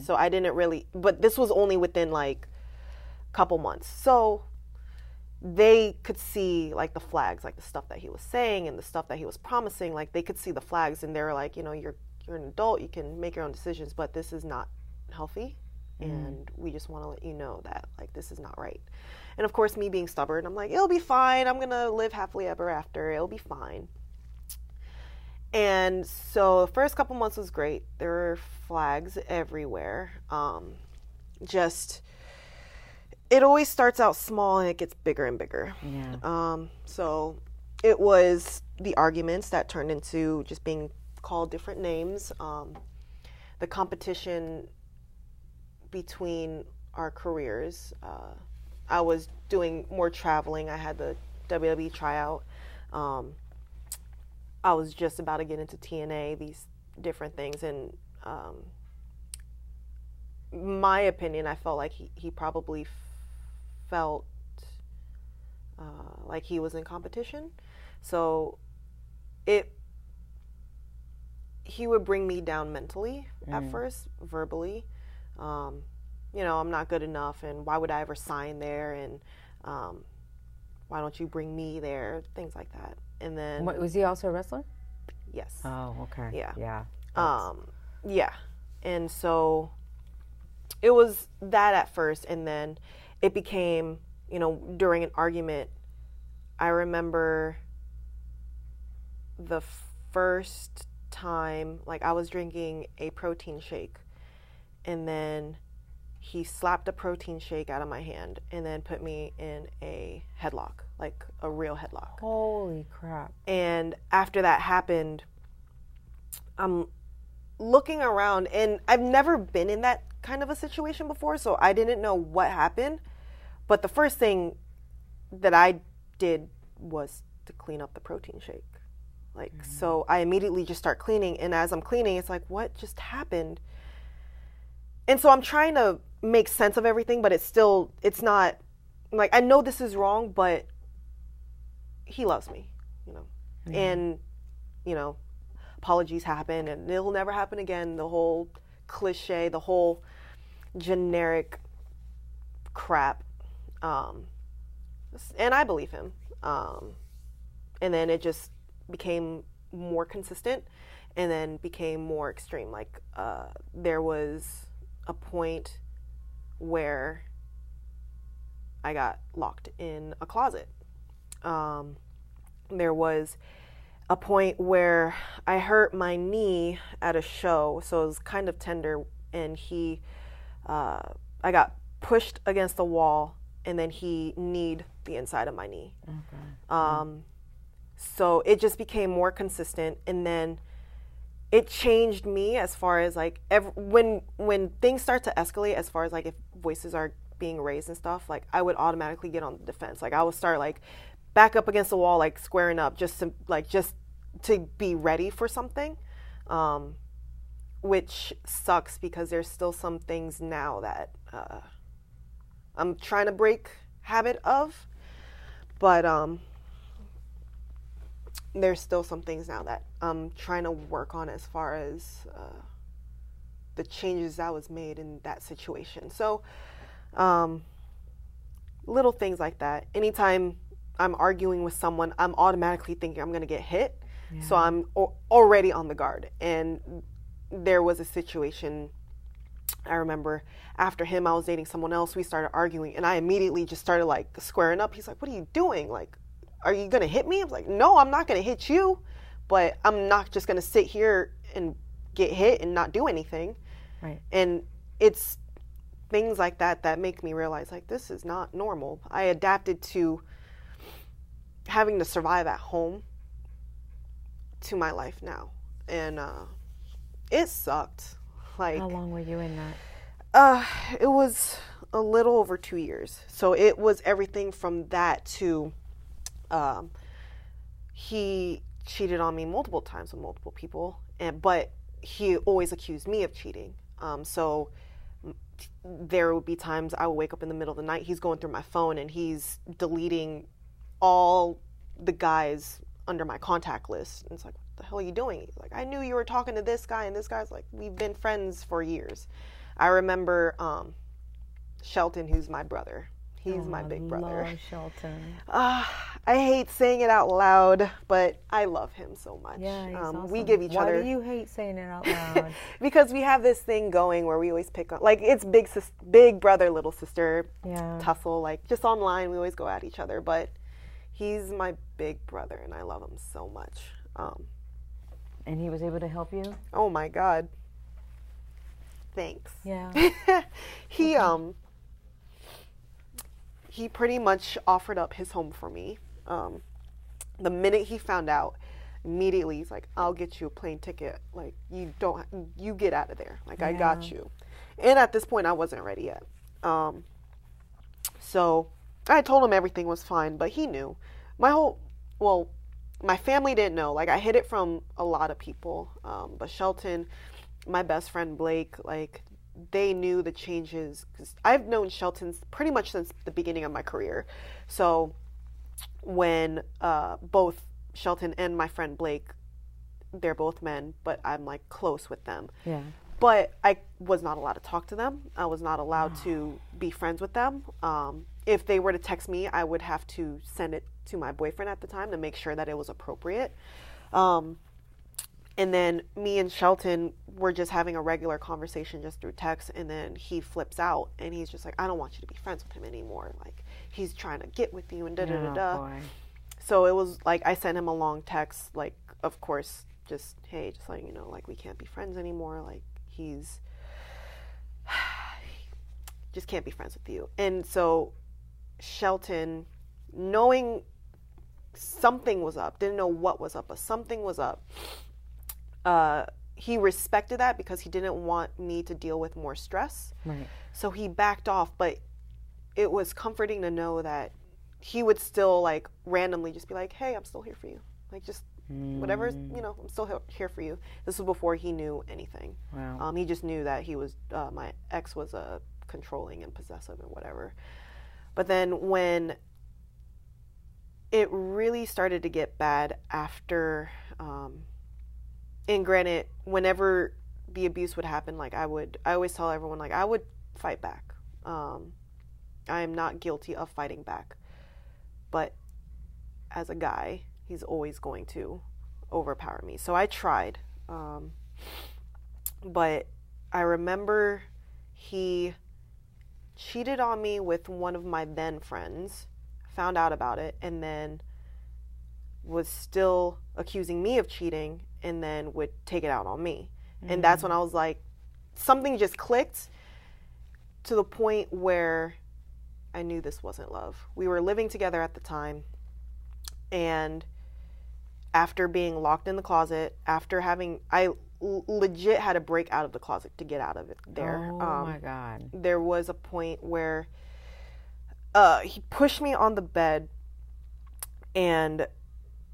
[SPEAKER 7] So I didn't really, but this was only within like couple months. So they could see like the flags, like the stuff that he was saying and the stuff that he was promising. Like they could see the flags, and they were like, you know, you're you're an adult, you can make your own decisions, but this is not healthy, and we just want to let you know that like this is not right. And of course, me being stubborn, I'm like, it'll be fine. I'm gonna live happily ever after. It'll be fine. And so the first couple months was great. There were flags everywhere. Um, just it always starts out small and it gets bigger and bigger.
[SPEAKER 9] Yeah.
[SPEAKER 7] Um, so it was the arguments that turned into just being called different names. Um, the competition between our careers. Uh, I was doing more traveling. I had the WWE tryout. Um, I was just about to get into TNA, these different things. And um, my opinion, I felt like he, he probably felt uh, like he was in competition. So it he would bring me down mentally at first, verbally. Um, you know, I'm not good enough, and why would I ever sign there? And um, why don't you bring me there? Things like that. And then,
[SPEAKER 9] What, was he also a wrestler?
[SPEAKER 7] yes.
[SPEAKER 9] Oh, okay.
[SPEAKER 7] Yeah.
[SPEAKER 9] Yeah.
[SPEAKER 7] Um, yeah. And so it was that at first, and then it became, you know, during an argument, I remember the first time, like, I was drinking a protein shake, and then he slapped a protein shake out of my hand and then put me in a headlock, like a real headlock.
[SPEAKER 9] Holy crap.
[SPEAKER 7] And after that happened, I'm looking around and I've never been in that kind of a situation before, so I didn't know what happened. But the first thing that I did was to clean up the protein shake. Like, mm. so I immediately just start cleaning, and as I'm cleaning, it's like, what just happened? And so I'm trying to make sense of everything, but it's still, it's not like I know this is wrong, but he loves me, you know. And, you know, apologies happen and it'll never happen again. The whole cliche, the whole generic crap. Um, and I believe him. Um, and then it just became more consistent and then became more extreme. Like, uh, there was a point where I got locked in a closet. Um, there was a point where I hurt my knee at a show, so it was kind of tender, and he, uh, I got pushed against the wall, and then he kneed the inside of my knee. Um, so it just became more consistent, and then it changed me as far as like ev- when when things start to escalate as far as like if voices are being raised and stuff like i would automatically get on the defense like i would start like back up against the wall like squaring up just to like just to be ready for something um which sucks because there's still some things now that uh i'm trying to break habit of but um there's still some things now that I'm trying to work on as far as uh, the changes that was made in that situation. So, um, little things like that. Anytime I'm arguing with someone, I'm automatically thinking I'm going to get hit. So I'm o- already on the guard. And there was a situation I remember after him, I was dating someone else. We started arguing, and I immediately just started like squaring up. He's like, "What are you doing? Like, are you gonna hit me?" I was like, "No, I'm not gonna hit you, but I'm not just gonna sit here and get hit and not do anything."
[SPEAKER 9] Right.
[SPEAKER 7] And it's things like that that make me realize like this is not normal. I adapted to having to survive at home to my life now, and uh, it sucked. Like
[SPEAKER 9] How long were you in that?
[SPEAKER 7] uh, it was a little over two years. So it was everything from that to um, he cheated on me multiple times with multiple people, and but he always accused me of cheating. Um, so there would be times I would wake up in the middle of the night. He's going through my phone and he's deleting all the guys under my contact list. And it's like, the hell are you doing? He's like, I knew you were talking to this guy, and this guy's like, we've been friends for years. I remember um, Shelton, who's my brother. He's my big brother.
[SPEAKER 6] Love Shelton.
[SPEAKER 7] Uh, I hate saying it out loud, but I love him so much.
[SPEAKER 6] Yeah, he's
[SPEAKER 7] um,
[SPEAKER 6] awesome.
[SPEAKER 7] We give each
[SPEAKER 6] Why
[SPEAKER 7] other
[SPEAKER 6] do you hate saying it out loud?
[SPEAKER 7] because we have this thing going where we always pick on, like it's big sis, big brother, little sister
[SPEAKER 6] Yeah.
[SPEAKER 7] tussle. Like just online, we always go at each other. But he's my big brother, and I love him so much. Um,
[SPEAKER 6] and he was able to help you?
[SPEAKER 7] oh my God. Thanks.
[SPEAKER 6] Yeah.
[SPEAKER 7] he um he pretty much offered up his home for me. Um, the minute he found out, immediately he's like, "I'll get you a plane ticket. Like you don't, you get out of there. Like I got you." And at this point, I wasn't ready yet. Um, so I told him everything was fine, but he knew. My whole, well, my family didn't know. Like I hid it from a lot of people. Um, but Shelton, my best friend Blake, like they knew the changes because I've known Shelton pretty much since the beginning of my career. So when uh, both Shelton and my friend Blake, they're both men, but I'm like close with them.
[SPEAKER 6] Yeah.
[SPEAKER 7] But I was not allowed to talk to them. I was not allowed to be friends with them. Um, if they were to text me, I would have to send it to my boyfriend at the time to make sure that it was appropriate. Um, and then me and Shelton were just having a regular conversation just through text, and then he flips out and he's just like, "I don't want you to be friends with him anymore. Like he's trying to get with you and da da da
[SPEAKER 6] Oh,
[SPEAKER 7] da." So it was like I sent him a long text, like of course, just hey, just letting you know, like we can't be friends anymore. Like he's just can't be friends with you. And so Shelton, knowing something was up, didn't know what was up, but something was up. Uh, he respected that because he didn't want me to deal with more stress.
[SPEAKER 6] Right.
[SPEAKER 7] So he backed off, but it was comforting to know that he would still like randomly just be like, "Hey, I'm still here for you." Like just whatever, you know, I'm still here for you. This was before he knew anything.
[SPEAKER 6] Wow.
[SPEAKER 7] Um, he just knew that he was uh, my ex was uh, controlling and possessive and whatever. But then when it really started to get bad after, um, and granted, whenever the abuse would happen, like I would, I always tell everyone, like I would fight back. Um, I am not guilty of fighting back, but as a guy, he's always going to overpower me. So I tried, um, but I remember he cheated on me with one of my then friends, found out about it, and then was still accusing me of cheating and then would take it out on me. And that's when I was like, something just clicked to the point where I knew this wasn't love. We were living together at the time, and after being locked in the closet, after having, I l- legit had to break out of the closet to get out of it there.
[SPEAKER 6] Oh
[SPEAKER 7] Um,
[SPEAKER 6] my God.
[SPEAKER 7] there was a point where uh, he pushed me on the bed and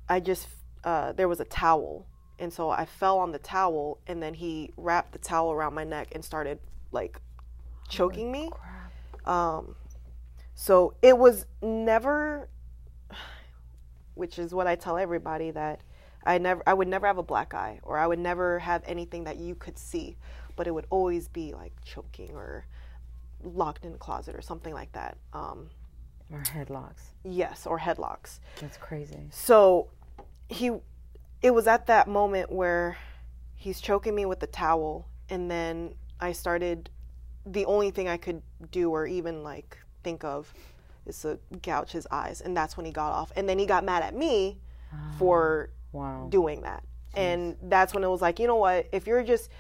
[SPEAKER 7] I just uh, there was a towel. And so I fell on the towel and then he wrapped the towel around my neck and started like choking me. um, so it was never which is what I tell everybody that I never I would never have a black eye or I would never have anything that you could see, but it would always be like choking or locked in a closet or something like that. Um,
[SPEAKER 6] Or headlocks.
[SPEAKER 7] yes, or headlocks.
[SPEAKER 6] That's crazy.
[SPEAKER 7] So he it was at that moment where he's choking me with the towel and then I started the only thing I could do or even like think of is to gouge his eyes and that's when he got off. And then he got mad at me for
[SPEAKER 6] Wow.
[SPEAKER 7] doing that. And that's when it was like, you know what, if you're just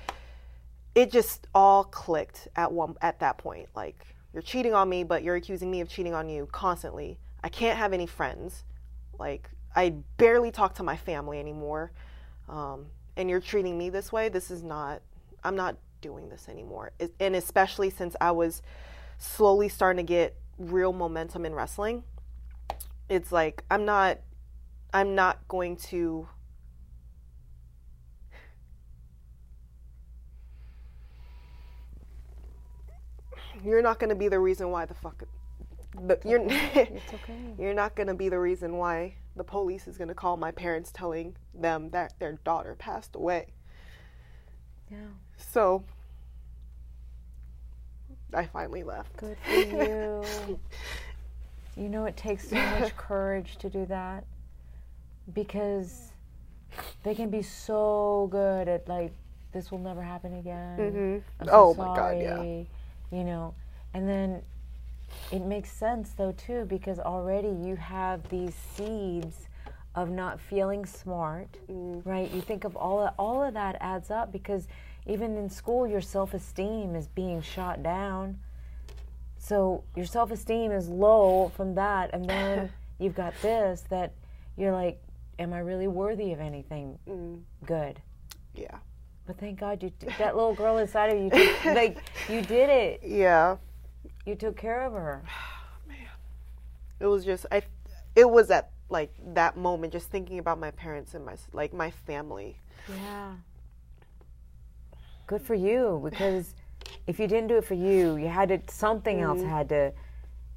[SPEAKER 7] it just all clicked at one at that point. Like you're cheating on me, but you're accusing me of cheating on you constantly. I can't have any friends. Like I barely talk to my family anymore. Um, and you're treating me this way. This is not. I'm not doing this anymore. And especially since I was slowly starting to get real momentum in wrestling, it's like I'm not I'm not going to You're not going to be the reason why the fuck the, you're
[SPEAKER 6] It's okay.
[SPEAKER 7] you're not going to be the reason why the police is going to call my parents telling them that their daughter passed away.
[SPEAKER 6] Yeah.
[SPEAKER 7] So I finally left.
[SPEAKER 6] Good for you. you know, it takes so much courage to do that because they can be so good at like, this will never happen again. Mm-hmm. I'm so
[SPEAKER 7] Oh my God, yeah.
[SPEAKER 6] Sorry," You know, and then it makes sense though too because already you have these seeds of not feeling smart, mm-hmm. right? You think of all of, all of that adds up because even in school your self-esteem is being shot down. So your self-esteem is low from that and then you've got this that you're like am I really worthy of anything mm-hmm. good?
[SPEAKER 7] Yeah.
[SPEAKER 6] But thank God you that little girl inside of you took, like you did it.
[SPEAKER 7] Yeah.
[SPEAKER 6] You took care of her.
[SPEAKER 7] Man, It was just I it was at like that moment just thinking about my parents and my like my family.
[SPEAKER 6] Yeah. Good for you because if you didn't do it for you, you had to something else mm-hmm. had to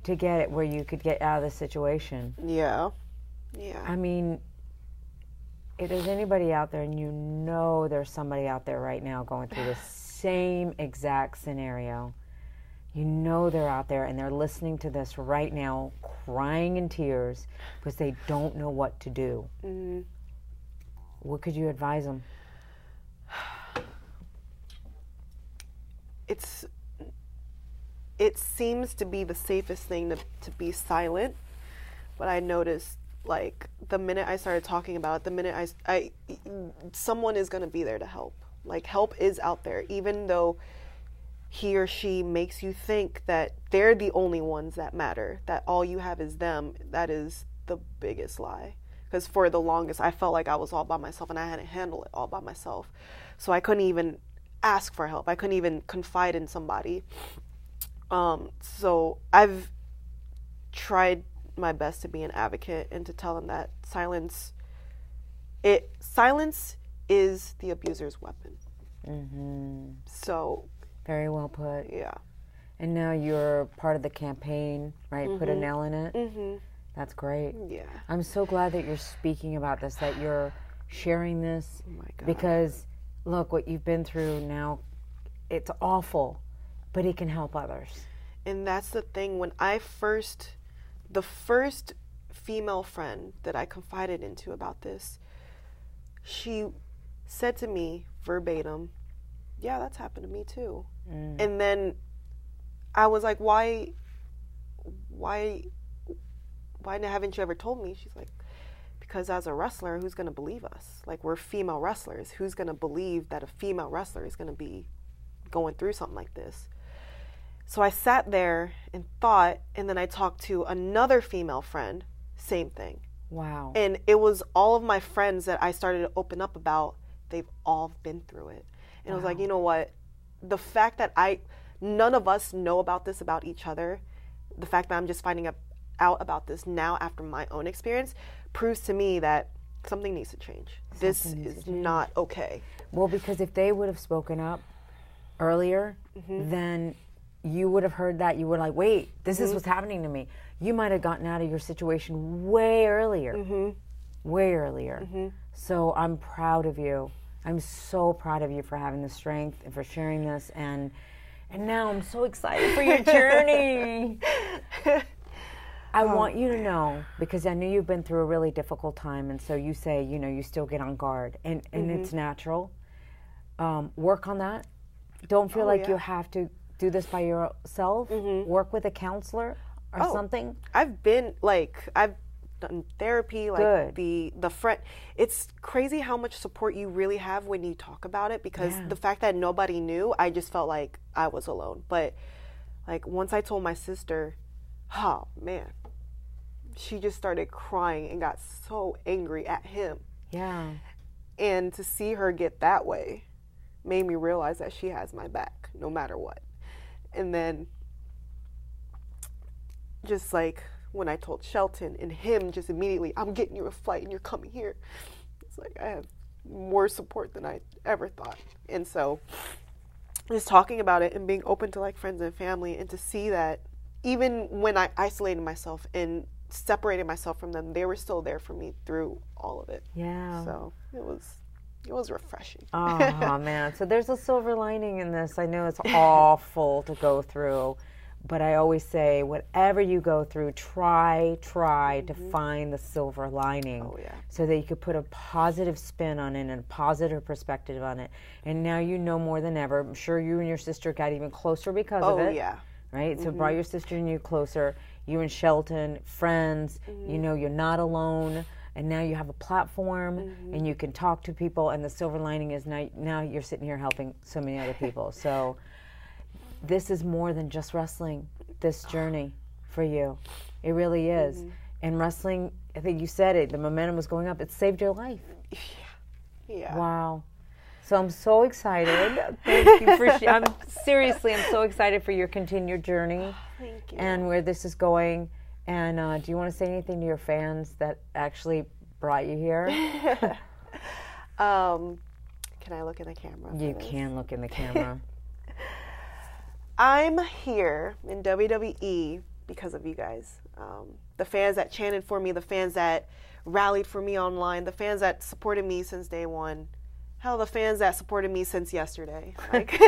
[SPEAKER 6] to get it where you could get out of the situation.
[SPEAKER 7] Yeah. Yeah.
[SPEAKER 6] I mean, if there's anybody out there and you know there's somebody out there right now going through the same exact scenario, you know they're out there and they're listening to this right now, crying in tears because they don't know what to do. Mm-hmm. What could you advise them?
[SPEAKER 7] it's it seems to be the safest thing to, to be silent but i noticed like the minute i started talking about it the minute i, I someone is going to be there to help. Like help is out there even though he or she makes you think that they're the only ones that matter that all you have is them that is the biggest lie. Because for the longest i felt like i was all by myself and i had to handle it all by myself. So i couldn't even ask for help. I couldn't even confide in somebody. Um, so i've tried my best to be an advocate and to tell them that silence it silence is the abuser's weapon Mm-hmm. so
[SPEAKER 6] Very well put.
[SPEAKER 7] yeah
[SPEAKER 6] And now you're part of the campaign, right? Put a nail in it. Mm-hmm. That's great.
[SPEAKER 7] yeah
[SPEAKER 6] I'm so glad that you're speaking about this, that you're sharing this.
[SPEAKER 7] Oh my God.
[SPEAKER 6] Because look, what you've been through now, it's awful, but it can help others.
[SPEAKER 7] And that's the thing when I first the first female friend that I confided into about this, she said to me verbatim, "Yeah, that's happened to me too." Mm. And then I was like, "Why why why haven't you ever told me?" She's like, because as a wrestler, who's going to believe us? Like we're female wrestlers. Who's going to believe that a female wrestler is going to be going through something like this? So I sat there and thought, and then I talked to another female friend, same thing.
[SPEAKER 6] Wow.
[SPEAKER 7] And it was all of my friends that I started to open up about, they've all been through it. And I was like, you know what? The fact that I, none of us know about this about each other, the fact that I'm just finding out about this now after my own experience proves to me that something needs to change. this is not okay.
[SPEAKER 6] Well, because if they would have spoken up earlier, mm-hmm. then you would have heard that. You were like, wait, this is mm-hmm. what's happening to me. You might have gotten out of your situation way earlier. Mm-hmm. Way earlier. Mm-hmm. So I'm proud of you. I'm so proud of you for having the strength and for sharing this. And and now I'm so excited for your journey. I oh. want you to know because I know you've been through a really difficult time, and so you say, you know, you still get on guard, and and it's natural. Um, work on that. Don't feel like oh, you have to do this by yourself. Mm-hmm. Work with a counselor or
[SPEAKER 7] Oh.
[SPEAKER 6] something.
[SPEAKER 7] I've been like I've done therapy, like
[SPEAKER 6] Good.
[SPEAKER 7] the the friend. It's crazy how much support you really have when you talk about it because the fact that nobody knew, I just felt like I was alone. But like once I told my sister, oh man, she just started crying and got so angry at him.
[SPEAKER 6] Yeah.
[SPEAKER 7] And to see her get that way made me realize that she has my back no matter what. And then just like when I told Shelton and him just immediately, I'm getting you a flight and you're coming here. It's like I have more support than I ever thought. And so just talking about it and being open to like friends and family and to see that even when I isolated myself and separated myself from them, they were still there for me through all of it.
[SPEAKER 6] Yeah.
[SPEAKER 7] So it was it was refreshing.
[SPEAKER 6] Oh man, so there's a silver lining in this. I know it's awful to go through, but I always say whatever you go through, try, try to find the silver lining.
[SPEAKER 7] Mm-hmm. Oh, yeah.
[SPEAKER 6] So that you could put a positive spin on it and a positive perspective on it. And now you know more than ever. I'm sure you and your sister got even closer because of it.
[SPEAKER 7] Oh yeah.
[SPEAKER 6] Right? So brought your sister and you closer. You and Shelton, friends, you know you're not alone. And now you have a platform and mm-hmm. you can talk to people and the silver lining is now now you're sitting here helping so many other people. So this is more than just wrestling, this journey for you. It really is. Mm-hmm. And wrestling, I think you said it, the momentum was going up. It saved your life.
[SPEAKER 7] Yeah.
[SPEAKER 6] yeah Wow. So I'm so excited. Thank you for. Sh- I'm seriously, I'm so excited for your continued journey
[SPEAKER 7] Thank you.
[SPEAKER 6] and where this is going. And uh, do you want to say anything to your fans that actually brought you here?
[SPEAKER 7] Um, can I look in the camera?
[SPEAKER 6] you can look in the camera.
[SPEAKER 7] I'm here in WWE because of you guys. Um, the fans that chanted for me, the fans that rallied for me online, the fans that supported me since day one. Hell, the fans that supported me since yesterday. Like,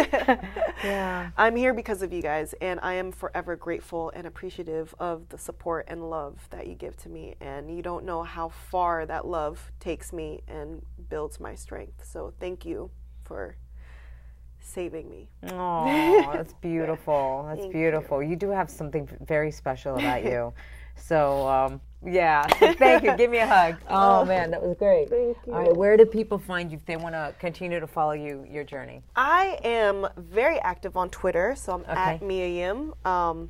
[SPEAKER 6] yeah.
[SPEAKER 7] I'm here because of you guys, and I am forever grateful and appreciative of the support and love that you give to me. And you don't know how far that love takes me and builds my strength. So thank you for saving me.
[SPEAKER 6] Oh, that's beautiful. That's
[SPEAKER 7] Thank
[SPEAKER 6] beautiful. You. do have something very special about you. So, um, yeah. So thank you. Give me a hug. Oh, man, that was great.
[SPEAKER 7] Thank you.
[SPEAKER 6] All right, where do people find you if they want to continue to follow you, your journey?
[SPEAKER 7] I am very active on Twitter, so I'm at
[SPEAKER 6] Okay.
[SPEAKER 7] Mia Yim. Um,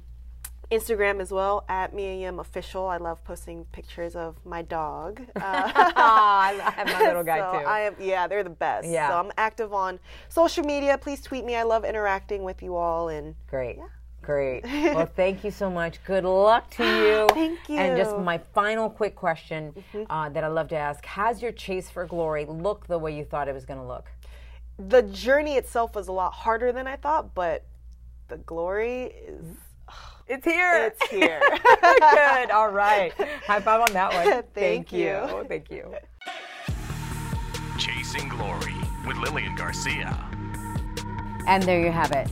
[SPEAKER 7] Instagram as well, at Mia Yim Official. I love posting pictures of my dog. Uh,
[SPEAKER 6] I have my little guy
[SPEAKER 7] so
[SPEAKER 6] too.
[SPEAKER 7] I am, yeah, they're the best.
[SPEAKER 6] Yeah.
[SPEAKER 7] So I'm active on social media. Please tweet me. I love interacting with you all. And
[SPEAKER 6] Great. Great. Well, thank you so much. Good luck to you.
[SPEAKER 7] Thank you.
[SPEAKER 6] And just.
[SPEAKER 7] Mm-hmm.
[SPEAKER 6] my final quick question uh, that I love to ask Has your chase for glory looked the way you thought it was going to look?
[SPEAKER 7] the journey itself was a lot harder than I thought, but the glory is
[SPEAKER 6] It's here.
[SPEAKER 7] it's here.
[SPEAKER 6] Good. All right. High five on that one.
[SPEAKER 7] Thank
[SPEAKER 6] you.
[SPEAKER 7] you.
[SPEAKER 6] Thank you.
[SPEAKER 4] Chasing Glory with Lillian Garcia.
[SPEAKER 9] And there you have it.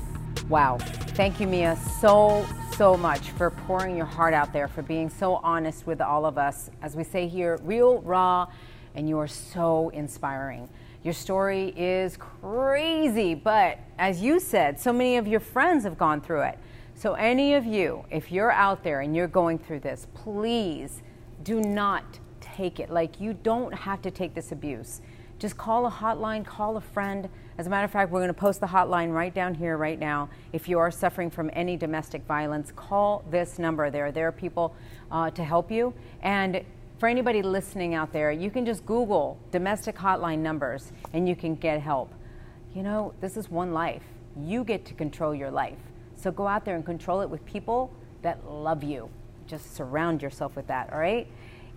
[SPEAKER 9] Wow. Thank you, Mia, so, so much for pouring your heart out there, for being so honest with all of us. As we say here, real, raw, and you are so inspiring. Your story is crazy, but as you said, so many of your friends have gone through it. So, any of you, if you're out there and you're going through this, please do not take it. Like, you don't have to take this abuse. Just call a hotline, call a friend. As a matter of fact, we're going to post the hotline right down here, right now. If you are suffering from any domestic violence, call this number. There, there are people uh, to help you. And for anybody listening out there, you can just Google domestic hotline numbers and you can get help. You know, this is one life. You get to control your life. So go out there and control it with people that love you. Just surround yourself with that, all right?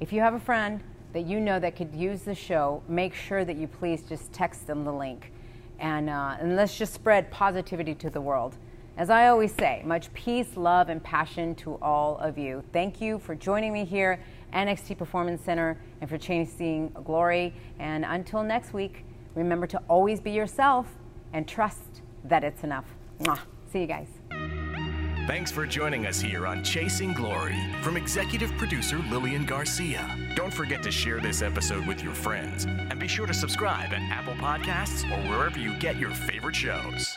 [SPEAKER 9] If you have a friend that you know that could use the show, make sure that you please just text them the link. And, uh, and let's just spread positivity to the world. As I always say, much peace, love, and passion to all of you. Thank you for joining me here, NXT Performance Center, and for chasing glory. And until next week, remember to always be yourself and trust that it's enough. Mwah. See you guys.
[SPEAKER 4] Thanks for joining us here on Chasing Glory from executive producer Lillian Garcia. Don't forget to share this episode with your friends and be sure to subscribe at Apple Podcasts or wherever you get your favorite shows.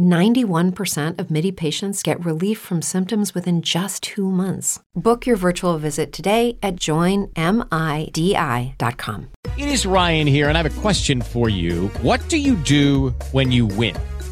[SPEAKER 1] 91% of MIDI patients get relief from symptoms within just two months. Book your virtual visit today at joinmidi.com.
[SPEAKER 10] It is Ryan here, and I have a question for you. What do you do when you win?